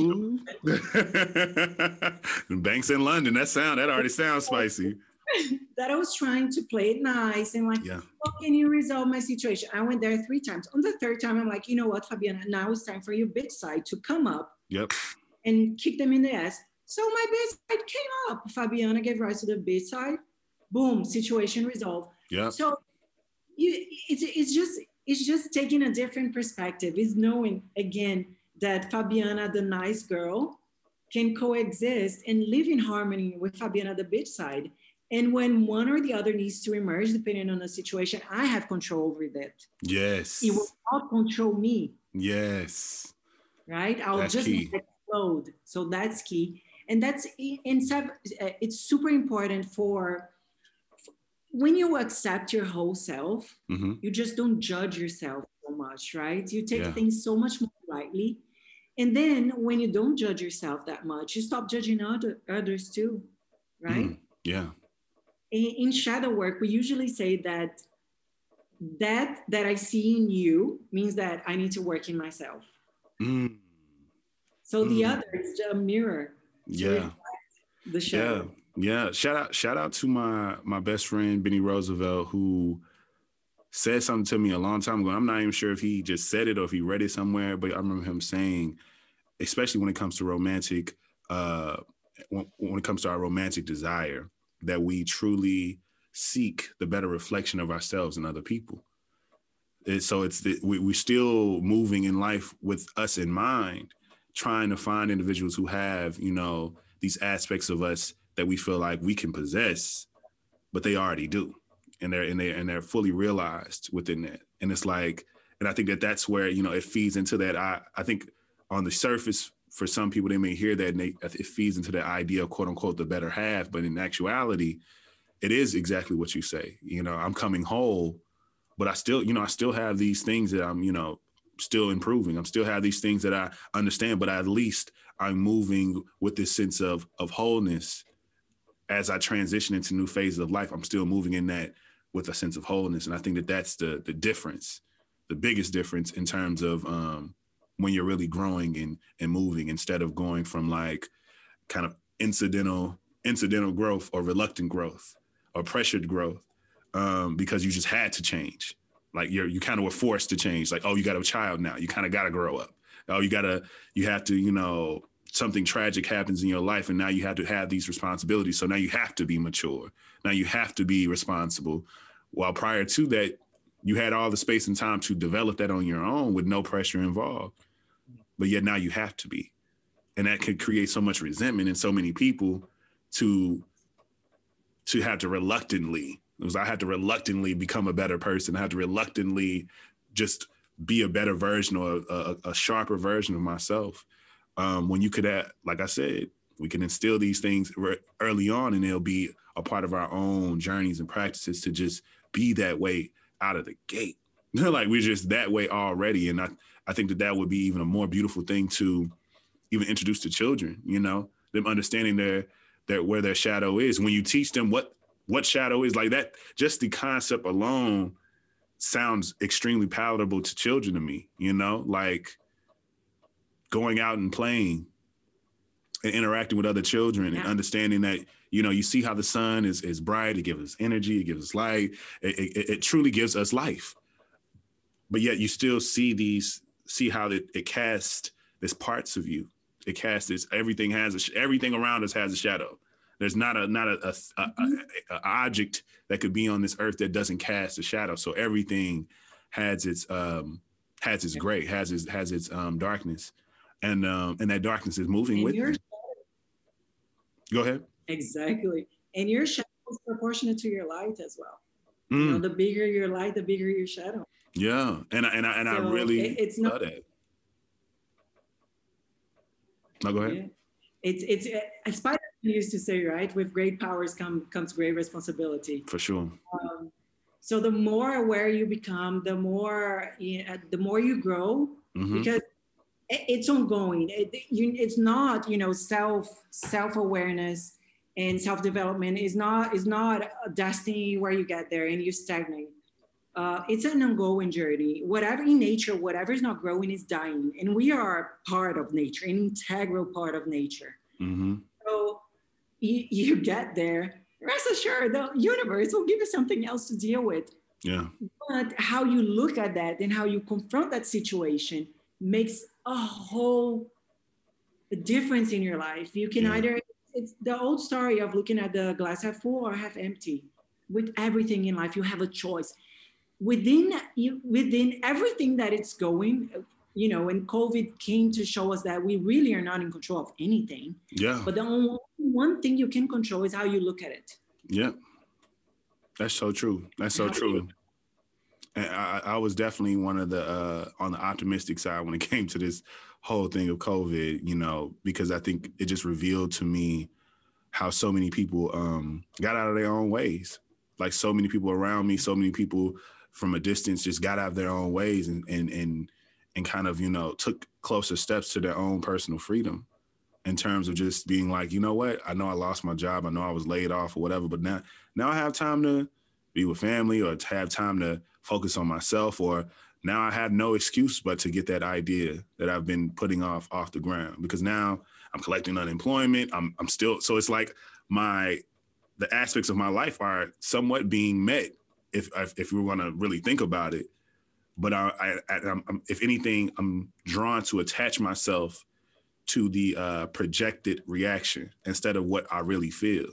<laughs> Banks in London. That sound that already sounds spicy. <laughs> that I was trying to play it nice and like, Yeah. how can you resolve my situation? I went there three times. On the third time, I'm like, you know what, Fabiana, now it's time for your bitch side to come up Yep. and kick them in the ass. So my bitch side came up. Fabiana gave rise to the bitch side. Boom, situation resolved. Yep. So you, it's, it's just it's just taking a different perspective. Is knowing again that Fabiana, the nice girl, can coexist and live in harmony with Fabiana, the bitch side. And when one or the other needs to emerge, depending on the situation, I have control over that. Yes. It will not control me, Yes. right? I'll That's just key. explode. So that's key. And that's in sev- uh, it's super important for when you accept your whole self, hmm you just don't judge yourself so much, right? You take Yeah. things so much more lightly. And then when you don't judge yourself that much, you stop judging other, others too, right? Mm. Yeah. In, in shadow work, we usually say that that that I see in you means that I need to work in myself. Mm. So the Mm. other is a mirror. Yeah. The shadow. Yeah, yeah. Shout out, shout out to my my best friend Benny Roosevelt, who said something to me a long time ago. I'm not even sure if he just said it or if he read it somewhere, but I remember him saying, especially when it comes to romantic, uh, when, when it comes to our romantic desire, that we truly seek the better reflection of ourselves and other people. And so it's the, we, we're still moving in life with us in mind, trying to find individuals who have, you know, these aspects of us that we feel like we can possess, but they already do, and they're and they and they're fully realized within that. And it's like, and I think that that's where you know it feeds into that. I I think on the surface, for some people, they may hear that and they, it feeds into the idea of quote unquote the better half, but in actuality, it is exactly what you say. You know, I'm coming whole, but I still, you know, I still have these things that I'm, you know, still improving. I'm still have these things that I understand, but at least I'm moving with this sense of of wholeness as I transition into new phases of life. I'm still moving in that with a sense of wholeness, and I think that that's the the difference, the biggest difference in terms of um, when you're really growing and and moving instead of going from like kind of incidental incidental growth or reluctant growth or pressured growth um, because you just had to change. Like you're you kind of were forced to change. Like oh, you got a child now. You kind of got to grow up. Oh, you gotta you have to you know something tragic happens in your life and now you have to have these responsibilities so now you have to be mature now you have to be responsible while prior to that you had all the space and time to develop that on your own with no pressure involved but yet now you have to be. And that could create so much resentment in so many people to to have to reluctantly was i had to reluctantly become a better person. I had to reluctantly just be a better version or a, a, a sharper version of myself. Um, when you could have like i said we can instill these things early on and they'll be a part of our own journeys and practices to just be that way out of the gate. <laughs> Like we're just that way already. And i i think that that would be even a more beautiful thing to even introduce to children you know? Them understanding their their where their shadow is. When you teach them what what shadow is like that just the concept alone sounds extremely palatable to children to me you know? Like going out and playing and interacting with other children and understanding that you know you see how the sun is is bright it gives us energy it gives us light it, it, it truly gives us life. But yet you still see these see how it, it casts this parts of you it casts this everything has a, sh- everything around us has a shadow there's not a not a, a, a, a- a object that could be on this earth that doesn't cast a shadow so everything has its um has its gray has its has its um darkness and um and that darkness is moving And with your you. go ahead exactly. And your shadow is proportionate to your light as well. You know, Mm, the bigger your light, the bigger your shadow. Yeah and I, and I, and I really it- it's not that no go ahead Yeah. It's it's as Spider used to say, right? With great powers come comes great responsibility. for sure Um, so the more aware you become, the more yeah, the more you grow, Mhm. because it- it's ongoing. It, you, it's not you know self self awareness and self development is not is not a destiny where you get there and you stagnate. Uh, it's an ongoing journey. Whatever in nature, whatever is not growing is dying, and we are part of nature, an integral part of nature. Mhm. So you, you get there. Rest assured, the universe will give you something else to deal with. yeah But how you look at that and how you confront that situation makes a whole difference in your life. You can Yeah. either, it's the old story of looking at the glass half full or half empty. With everything in life, you have a choice. Within within everything that it's going, you know, and COVID came to show us that we really are not in control of anything. yeah But the only one thing you can control is how you look at it. Yeah, that's so true. That's so true. And I, I was definitely one of the uh, on the optimistic side when it <laughs> came to this whole thing of COVID. You know, because I think it just revealed to me how so many people um, got out of their own ways. Like so many people around me, so many people from a distance just got out of their own ways and and and and kind of you know took closer steps to their own personal freedom in terms of just being like, you know what? I know I lost my job. I know I was laid off or whatever, but now now I have time to be with family or to have time to focus on myself or now I have no excuse but to get that idea that I've been putting off off the ground because now I'm collecting unemployment. I'm I'm still so it's like my the aspects of my life are somewhat being met if if, if we want to really think about it. But I, I, I'm, if anything, I'm drawn to attach myself to the uh, projected reaction instead of what I really feel.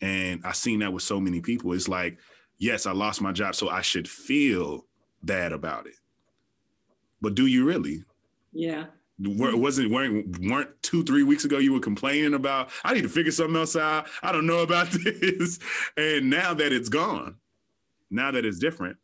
And I've seen that with so many people. It's like, yes, I lost my job, so I should feel bad about it. But do you really? Yeah. Wasn't weren't weren't two three weeks ago you were complaining about I need to figure something else out. I don't know about <laughs> this, and now that it's gone, now that it's different,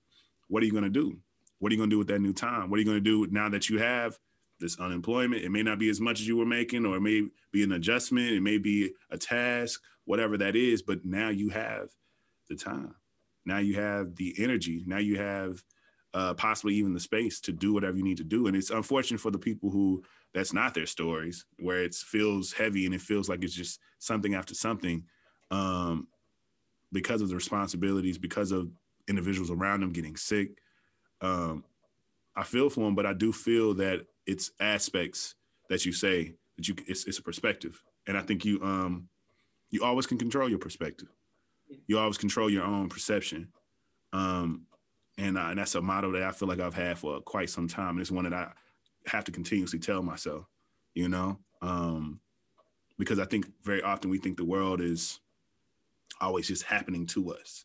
what are you going to do? What are you going to do with that new time? What are you going to do now that you have this unemployment? It may not be as much as you were making, or it may be an adjustment. It may be a task, whatever that is. But now you have the time. Now you have the energy. Now you have uh, possibly even the space to do whatever you need to do. And it's unfortunate for the people who that's not their stories, where it feels heavy and it feels like it's just something after something, um, because of the responsibilities, because of individuals around them getting sick. Um, I feel for him, but I do feel that it's aspects that you say that you it's, it's a perspective, and I think you um you always can control your perspective. You always control your own perception. Um, and, uh, and that's a motto that I feel like I've had for quite some time. And it's one that I have to continuously tell myself, you know, um, because I think very often we think the world is always just happening to us.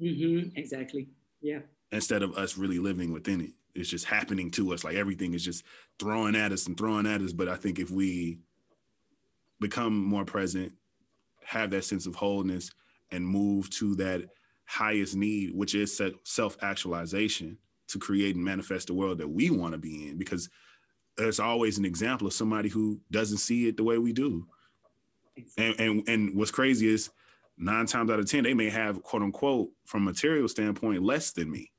Mm-hmm. Exactly. Yeah. Instead of us really living within it, it's just happening to us. Like everything is just throwing at us and throwing at us. But I think if we become more present, have that sense of wholeness, and move to that highest need, which is self actualization to create and manifest the world that we want to be in. Because there's always an example of somebody who doesn't see it the way we do. And, and, and what's crazy is nine times out of 10, they may have, quote unquote, from material standpoint, less than me.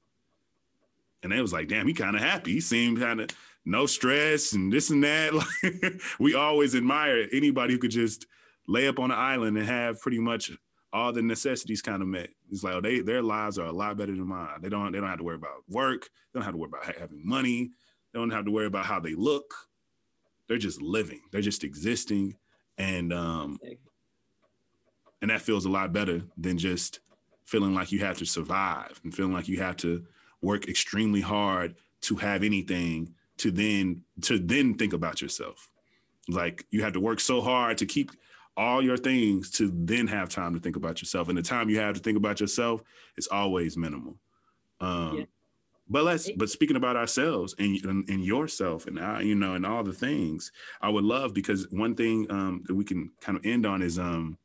And they was like, damn, he kind of happy. He seemed kind of no stress and this and that. <laughs> Like, we always admire anybody who could just lay up on an island and have pretty much all the necessities kind of met. It's like oh, they their lives are a lot better than mine. They don't they don't have to worry about work. They don't have to worry about having money. They don't have to worry about how they look. They're just living. They're just existing, and um, and that feels a lot better than just feeling like you have to survive and feeling like you have to work extremely hard to have anything to then to then think about yourself. Like you have to work so hard to keep all your things to then have time to think about yourself. And the time you have to think about yourself is always minimal. Um, yeah. But let's. But speaking about ourselves and and, and yourself and I, you know, and all the things, I would love because one thing um, that we can kind of end on is um,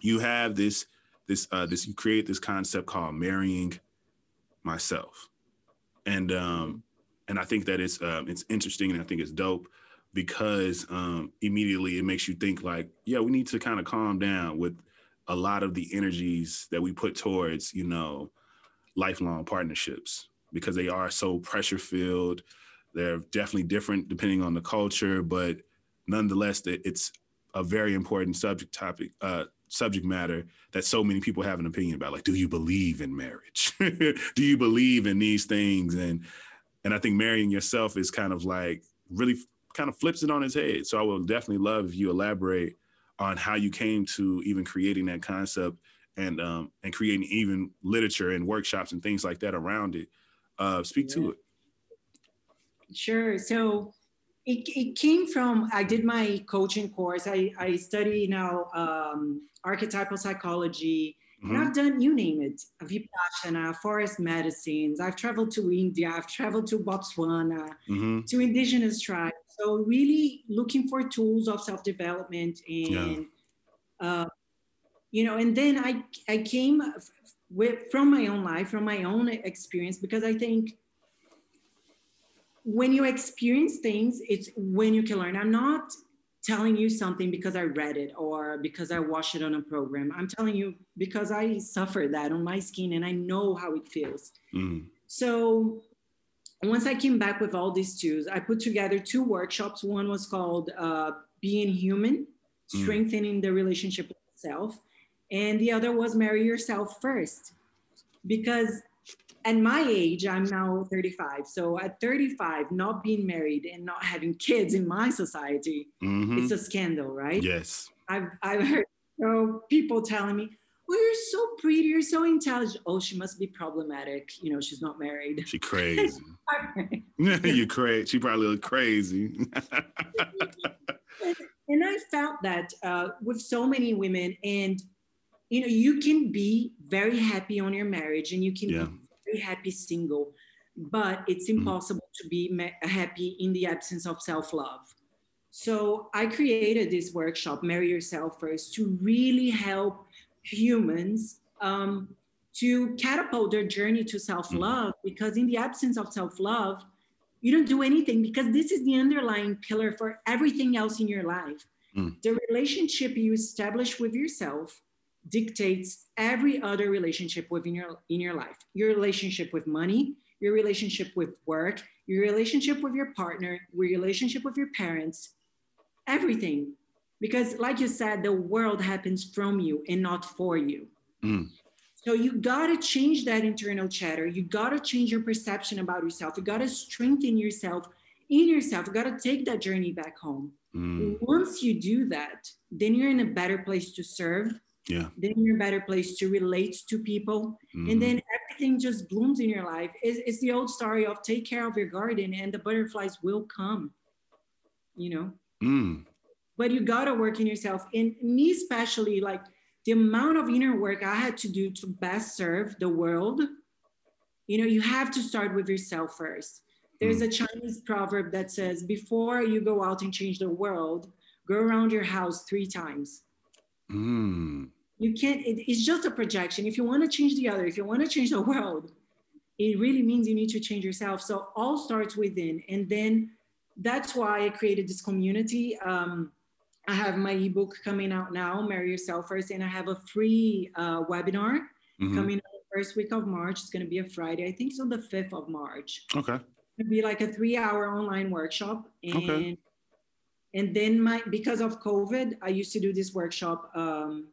you have this this uh, this you create this concept called marrying myself, and um, and I think that it's um, it's interesting and I think it's dope because um, immediately it makes you think like, yeah, we need to kind of calm down with a lot of the energies that we put towards, you know, lifelong partnerships because they are so pressure filled. They're definitely different depending on the culture, but nonetheless, it's a very important subject topic, uh, subject matter that so many people have an opinion about. Like, do you believe in marriage? <laughs> do you believe in these things? And and I think marrying yourself is kind of like really kind of flips it on its head. So I will definitely love if you elaborate on how you came to even creating that concept and um, and creating even literature and workshops and things like that around it. Uh, speak yeah. to it. Sure. So it, it came from I did my coaching course. I, I study now um, archetypal psychology. Mm-hmm. And I've done, you name it, Vipassana, forest medicines. I've traveled to India. I've traveled to Botswana, mm-hmm. to indigenous tribes. So really looking for tools of self-development and, yeah. uh, you know, and then I, I came with, from my own life, from my own experience, because I think when you experience things, it's when you can learn. I'm not telling you something because I read it or because I watched it on a program. I'm telling you because I suffered that on my skin and I know how it feels. Mm. So once I came back with all these tools, I put together two workshops. One was called uh, Being Human, mm. Strengthening mm. the Relationship with Self. And the other was Marry Yourself First. Because at my age, I'm now 35. So at 35, not being married and not having kids in my society, Mhm. it's a scandal, right? Yes. I've, I've heard know, people telling me, oh, you're so pretty, you're so intelligent. Oh, she must be problematic. You know, she's not married. She crazy. <laughs> <laughs> you crazy. She probably look crazy. <laughs> and I felt that uh, with so many women, and you know, you can be very happy on your marriage, and you can Yeah. be very happy single, but it's Mhm. impossible to be happy in the absence of self-love. So I created this workshop, Marry Yourself First, to really help humans um, to catapult their journey to self-love. Because in the absence of self-love, you don't do anything because this is the underlying pillar for everything else in your life. Mm. The relationship you establish with yourself dictates every other relationship within your in your life. Your relationship with money, your relationship with work, your relationship with your partner, your relationship with your parents, everything. Because like you said, the world happens from you and not for you. Mm. So you gotta change that internal chatter. You gotta change your perception about yourself. You gotta strengthen yourself in yourself. You gotta take that journey back home. Mm. Once you do that, then you're in a better place to serve. Yeah. Then you're a better place to relate to people. Mhm. And then everything just blooms in your life. It's, it's the old story of take care of your garden and the butterflies will come. You know? Mm. but you gotta work in yourself. And me especially, like the amount of inner work I had to do to best serve the world. You know, you have to start with yourself first. There's a Chinese proverb that says, before you go out and change the world, go around your house three times. Mm. You can't, it- it's just a projection. If you wanna change the other, if you wanna change the <laughs> world, it really means you need to change yourself. So all starts within. And then that's why I created this community. Um, I have my ebook coming out now, Marry Yourself First, and I have a free uh, webinar Mhm. coming out the first week of March. It's going to be a Friday. I think it's on the 5th of March. Okay. It'll be like a three hour online workshop. And, Okay. and then my, because of COVID, I used to do this workshop um,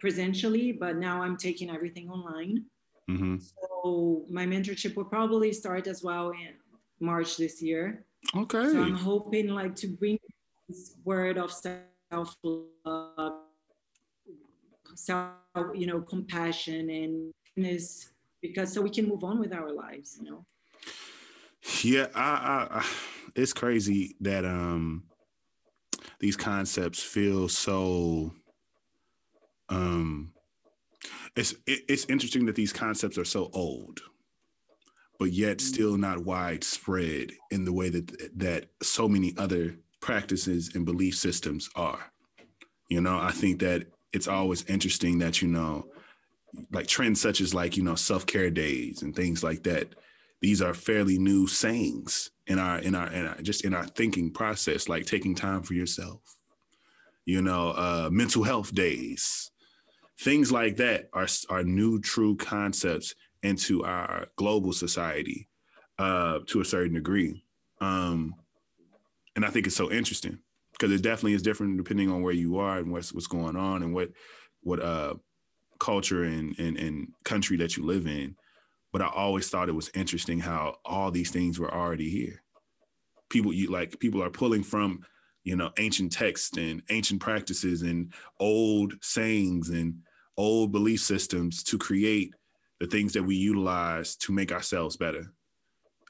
presentially, but now I'm taking everything online. hmm So my mentorship will probably start as well in March this year. Okay. So I'm hoping like to bring this word of self love, self, you know, compassion and kindness, because so we can move on with our lives, you know. Yeah, I, I, I, it's crazy that um these concepts feel so um it's it, it's interesting that these concepts are so old but yet still not widespread in the way that that so many other practices and belief systems are. You know i think that it's always interesting that you know like trends such as like you know self-care days and things like that these are fairly new sayings in our in our, in our just in our thinking process like taking time for yourself. You know uh mental health days things like that are are new true concepts into our global society uh to a certain degree um and i think it's so interesting because it definitely is different depending on where you are and what's what's going on and what what uh culture and and, and country that you live in but I always thought it was interesting how all these things were already here. People you like people are pulling from, you know, ancient texts and ancient practices and old sayings and old belief systems to create the things that we utilize to make ourselves better.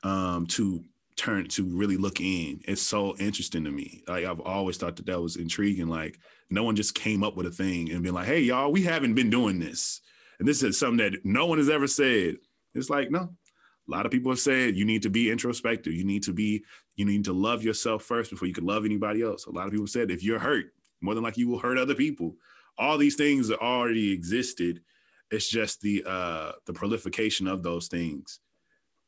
Um, to turn to really look in. It's so interesting to me. Like I've always thought that that was intriguing. Like no one just came up with a thing and been like, "Hey, y'all, we haven't been doing this." And this is something that no one has ever said. It's like, no. A lot of people have said you need to be introspective. You need to be, you need to love yourself first before you can love anybody else. A lot of people said if you're hurt, more than like you will hurt other people. All these things that already existed. It's just the uh the proliferation of those things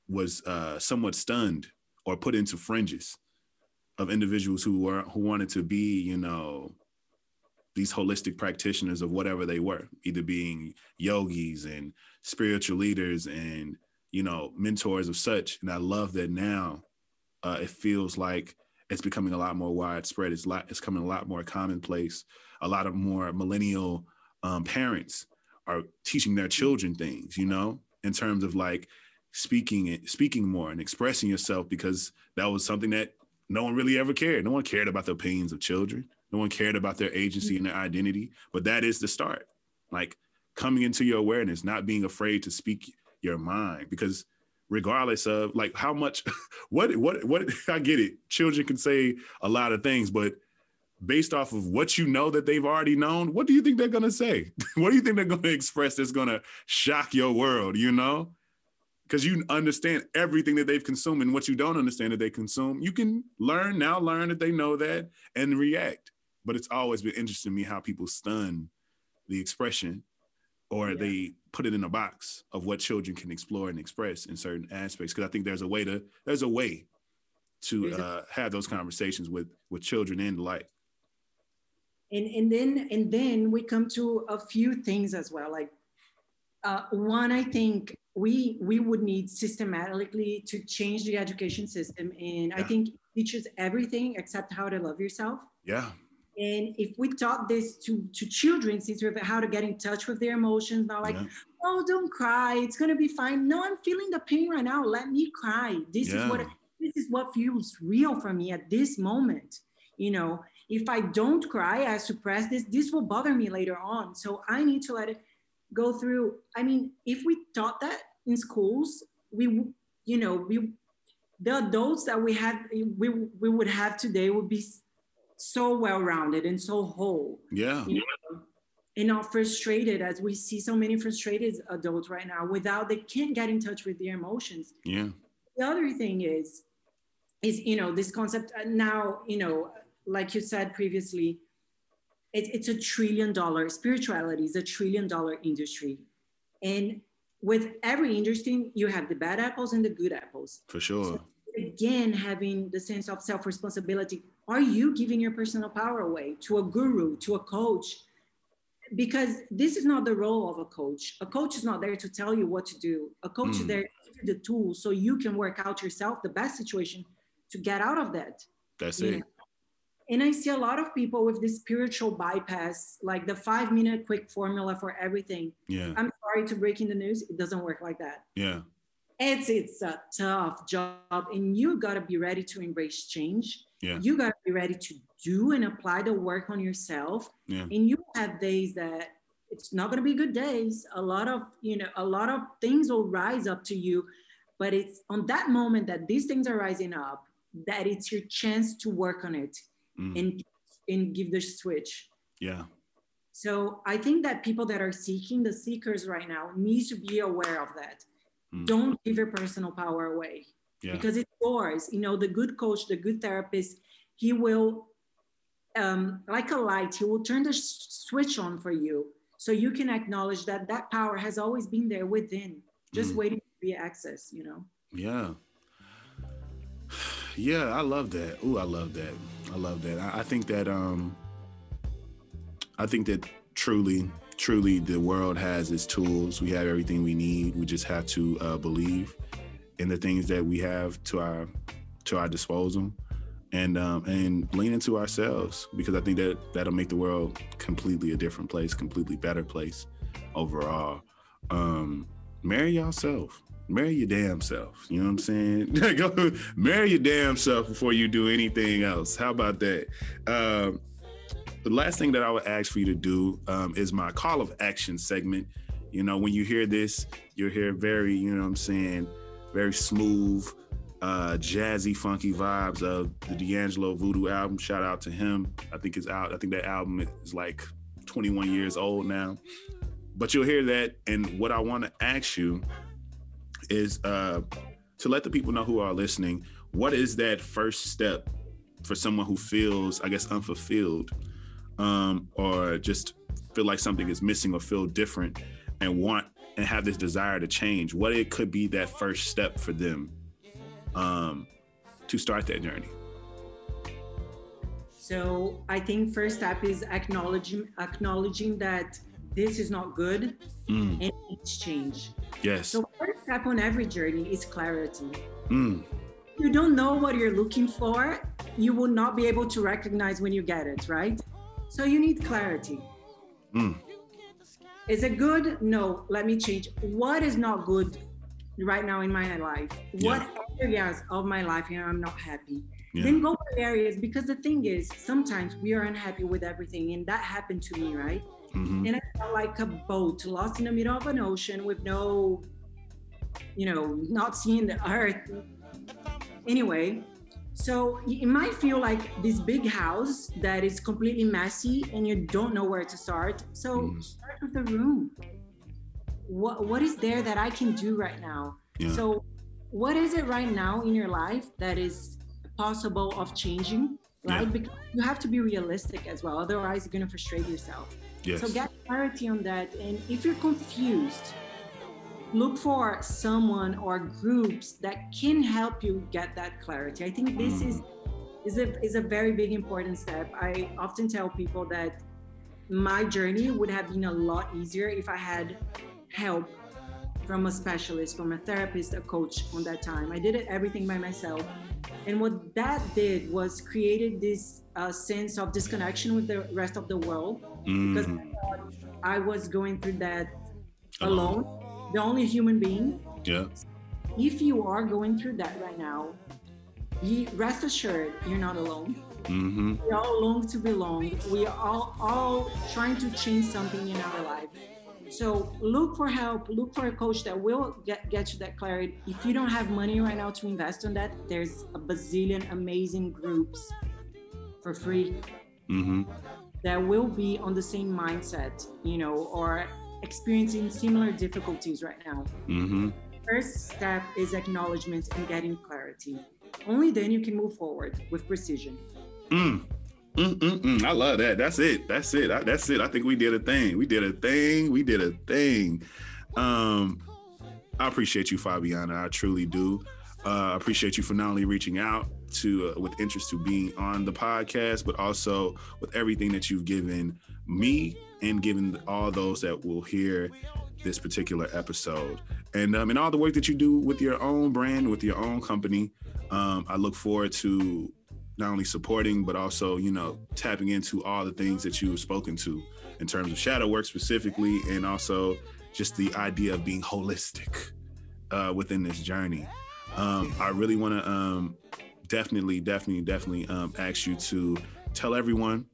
was uh somewhat stunned or put into fringes of individuals who were who wanted to be, you know, these holistic practitioners of whatever they were, either being yogis and spiritual leaders and you know mentors of such. And I love that now uh, it feels like it's becoming a lot more widespread. It's lot it's coming a lot more commonplace. A lot of more millennial um, parents are teaching their children things, you know, in terms of like speaking it, speaking more and expressing yourself because that was something that no one really ever cared. No one cared about the opinions of children. No one cared about their agency and their identity. But that is the start. Like coming into your awareness, not being afraid to speak your mind because regardless of like how much <laughs> what what what <laughs> I get it. Children can say a lot of things, but based off of what you know that they've already known, what do you think they're gonna say? <laughs> what do you think they're gonna express that's gonna shock your world, you know? Because you understand everything that they've consumed and what you don't understand that they consume, you can learn now, learn that they know that and react. But it's always been interesting to me how people stun the expression or yeah. they put it in a box of what children can explore and express in certain aspects. Because I think there's a way to there's a way to uh, have those conversations with with children and the like. And and then and then we come to a few things as well. Like uh, one, I think we we would need systematically to change the education system, and yeah. I think teaches everything except how to love yourself. Yeah. And if we taught this to, to children, since of how to get in touch with their emotions, not like, yeah. oh, don't cry, it's gonna be fine. No, I'm feeling the pain right now. Let me cry. This yeah. is what this is what feels real for me at this moment. You know, if I don't cry, I suppress this, this will bother me later on. So I need to let it go through. I mean, if we taught that in schools, we you know, we the adults that we had we, we would have today would be so well-rounded and so whole. Yeah. You know? And not frustrated as we see so many frustrated adults right now without they can't get in touch with their emotions. Yeah. The other thing is, is you know, this concept uh, now, you know, like you said previously, it, it's a trillion dollar spirituality is a trillion dollar industry. And with every industry, you have the bad apples and the good apples. For sure. So again, having the sense of self responsibility are you giving your personal power away to a guru, to a coach? Because this is not the role of a coach. A coach is not there to tell you what to do. A coach mm. is there to give you the tools so you can work out yourself the best situation to get out of that. That's it. Know? And I see a lot of people with this spiritual bypass, like the five minute quick formula for everything. Yeah. I'm sorry to break in the news. It doesn't work like that. Yeah. It's it's a tough job, and you gotta be ready to embrace change yeah. you got to be ready to do and apply the work on yourself yeah. and you have days that it's not going to be good days a lot of you know a lot of things will rise up to you but it's on that moment that these things are rising up that it's your chance to work on it mm. and and give the switch yeah so i think that people that are seeking the seekers right now need to be aware of that mm. don't give your personal power away yeah. because it's yours. You know, the good coach, the good therapist, he will, um, like a light, he will turn the switch on for you so you can acknowledge that that power has always been there within, just mm. waiting to be accessed, you know? Yeah. <sighs> Yeah, I love that. Ooh, I love that. I love that. I, I think that um I think that truly, truly the world has its tools. We have everything we need. We just have to uh, believe in the things that we have to our to our disposal and um, and lean into ourselves because I think that that'll make the world completely a different place, completely better place overall. Um, marry yourself. Marry your damn self. You know what I'm saying? <laughs> Go marry your damn self before you do anything else. How about that? Um, the last thing that I would ask for you to do um, is my call of action segment. You know, when you hear this, you'll hear very, you know what I'm saying, very smooth, uh, jazzy, funky vibes of the D'Angelo Voodoo album. Shout out to him. I think it's out. I think that album is like 21 years old now. But you'll hear that. And what I want to ask you is uh, to let the people know who are listening, what is that first step for someone who feels, I guess, unfulfilled um, or just feel like something is missing or feel different and want and have this desire to change, what it could be that first step for them um, to start that journey? So I think first step is acknowledging acknowledging that this is not good mm. and needs change. Yes. So first step on every journey is clarity. Mm. You don't know what you're looking for, you will not be able to recognize when you get it, right? So you need clarity. Mm. Is it good? No, let me change. What is not good right now in my life? What Yeah. Areas of my life I'm not happy? Yeah. Then go for areas because the thing is, sometimes we are unhappy with everything, and that happened to me, right? Mhm. And I felt like a boat lost in the middle of an ocean with no, you know, not seeing the earth. Anyway, so it might feel like this big house that is completely messy and you don't know where to start. So Mhm. start with the room. What what is there that I can do right now? Yeah. So what is it right now in your life that is possible of changing? Right? Yeah. Because you have to be realistic as well. Otherwise you're gonna frustrate yourself. yes. So get clarity on that. And if you're confused, look for someone or groups that can help you get that clarity. I think this is is a is a very big important step. I often tell people that my journey would have been a lot easier if I had help from a specialist, from a therapist, a coach on that time. I did it everything by myself. And what that did was created this uh, sense of disconnection with the rest of the world because Mhm. I I was going through that Alone. alone, the only human being. Yeah. If you are going through that right now, be rest assured you're not alone. hmm We all long to belong. We are all, all trying to change something in our life. So look for help. Look for a coach that will get, get you that clarity. If you don't have money right now to invest on that, there's a bazillion amazing groups for free hmm that will be on the same mindset, you know, or experiencing similar difficulties right now. hmm First step is acknowledgement and getting clarity. Only then you can move forward with precision. Mm. Mm, mm, mm. I love that. That's it. That's it. I, that's it. I think we did a thing. We did a thing. We did a thing. Um, I appreciate you, Fabiana. I truly do. Uh, I appreciate you for not only reaching out to uh, with interest to being on the podcast, but also with everything that you've given me and given all those that will hear this particular episode, and um, and all the work that you do with your own brand, with your own company. Um, I look forward to not only supporting but also you know tapping into all the things that you've spoken to in terms of shadow work specifically and also just the idea of being holistic uh, within this journey um, i really want to um, definitely definitely definitely um, ask you to tell everyone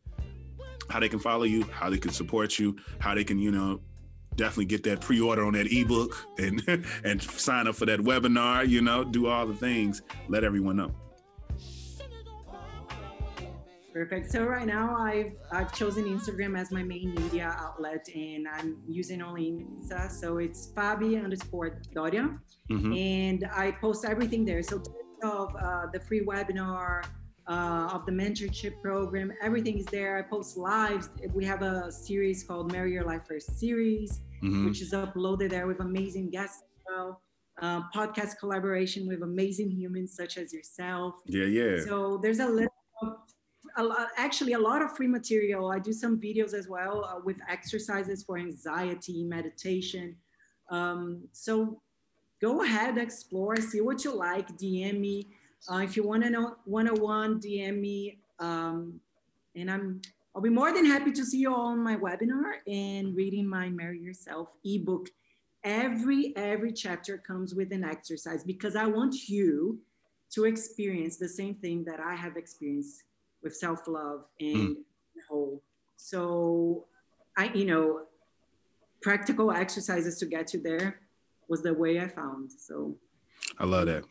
how they can follow you how they can support you how they can you know definitely get that pre-order on that ebook and <laughs> and sign up for that webinar you know do all the things let everyone know Perfect. So right now I've I've chosen Instagram as my main media outlet and I'm using only Insta. So it's Fabi underscore Dorea. Mhm. And I post everything there. So of uh, the free webinar, uh, of the mentorship program, everything is there. I post lives. We have a series called Marry Your Life First series, Mhm. which is uploaded there with amazing guests as well. Uh, podcast collaboration with amazing humans such as yourself. yeah yeah So there's a little, of, a lot, actually a lot of free material. I do some videos as well uh, with exercises for anxiety, meditation. Um, so go ahead, explore, see what you like. DM me uh, if you want to know one-on-one. DM me, um, and I'm. I'll be more than happy to see you all on my webinar and reading my Marry Yourself ebook. Every every chapter comes with an exercise because I want you to experience the same thing that I have experienced with self-love and whole. So I, you know, practical exercises to get you there was the way I found. So I love that.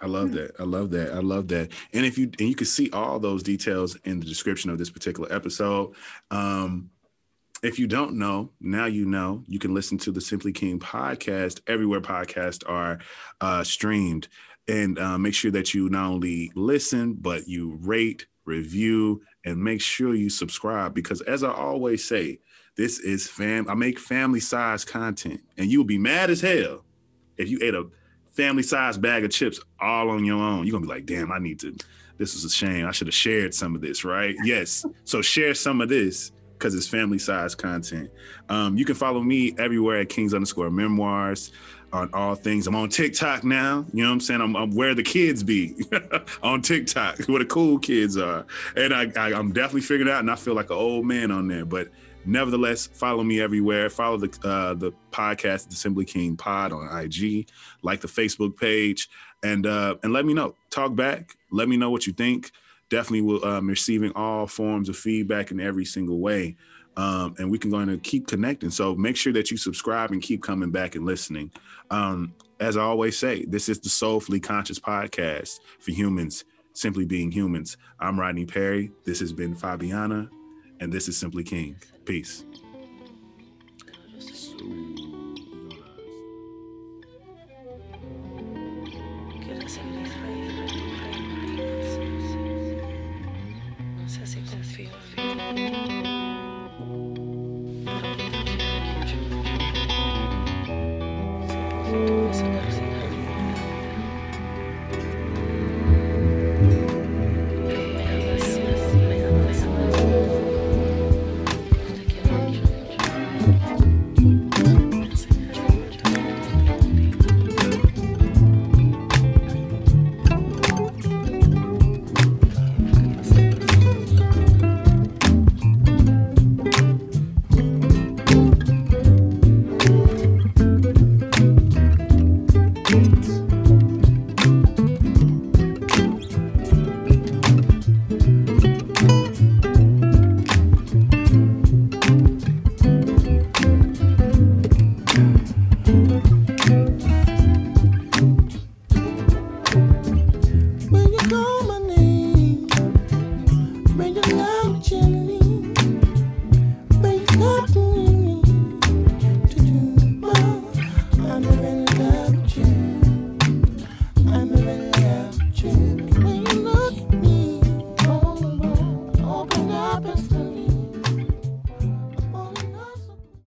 I love that. I love that. I love that. And if you and you can see all those details in the description of this particular episode. Um, if you don't know, now you know. You can listen to the Simply King podcast everywhere podcasts are uh, streamed, and uh, make sure that you not only listen but you rate, review, and make sure you subscribe. Because as I always say, this is fam. I make family size content, and you'll be mad as hell if you ate a family size bag of chips all on your own. You're gonna be like, damn, I need to. This is a shame. I should have shared some of this, right? <laughs> Yes. So share some of this because it's family size content. Um, you can follow me everywhere at Kings underscore memoirs on all things. I'm on TikTok now. You know what I'm saying? I'm, I'm where the kids be <laughs> on TikTok, <laughs> where the cool kids are. And I, I, I'm definitely figured out, and I feel like an old man on there. But nevertheless, follow me everywhere. Follow the uh, the podcast, Simply King Pod on IG, like the Facebook page, and uh, and let me know. Talk back. Let me know what you think. Definitely will um, receiving all forms of feedback in every single way. Um, and we can go to keep connecting. So make sure that you subscribe and keep coming back and listening. Um, as I always say, this is the Soulfully Conscious podcast for humans simply being humans. I'm Rodney Perry. This has been Fabiana, and this is Simply King. Peace.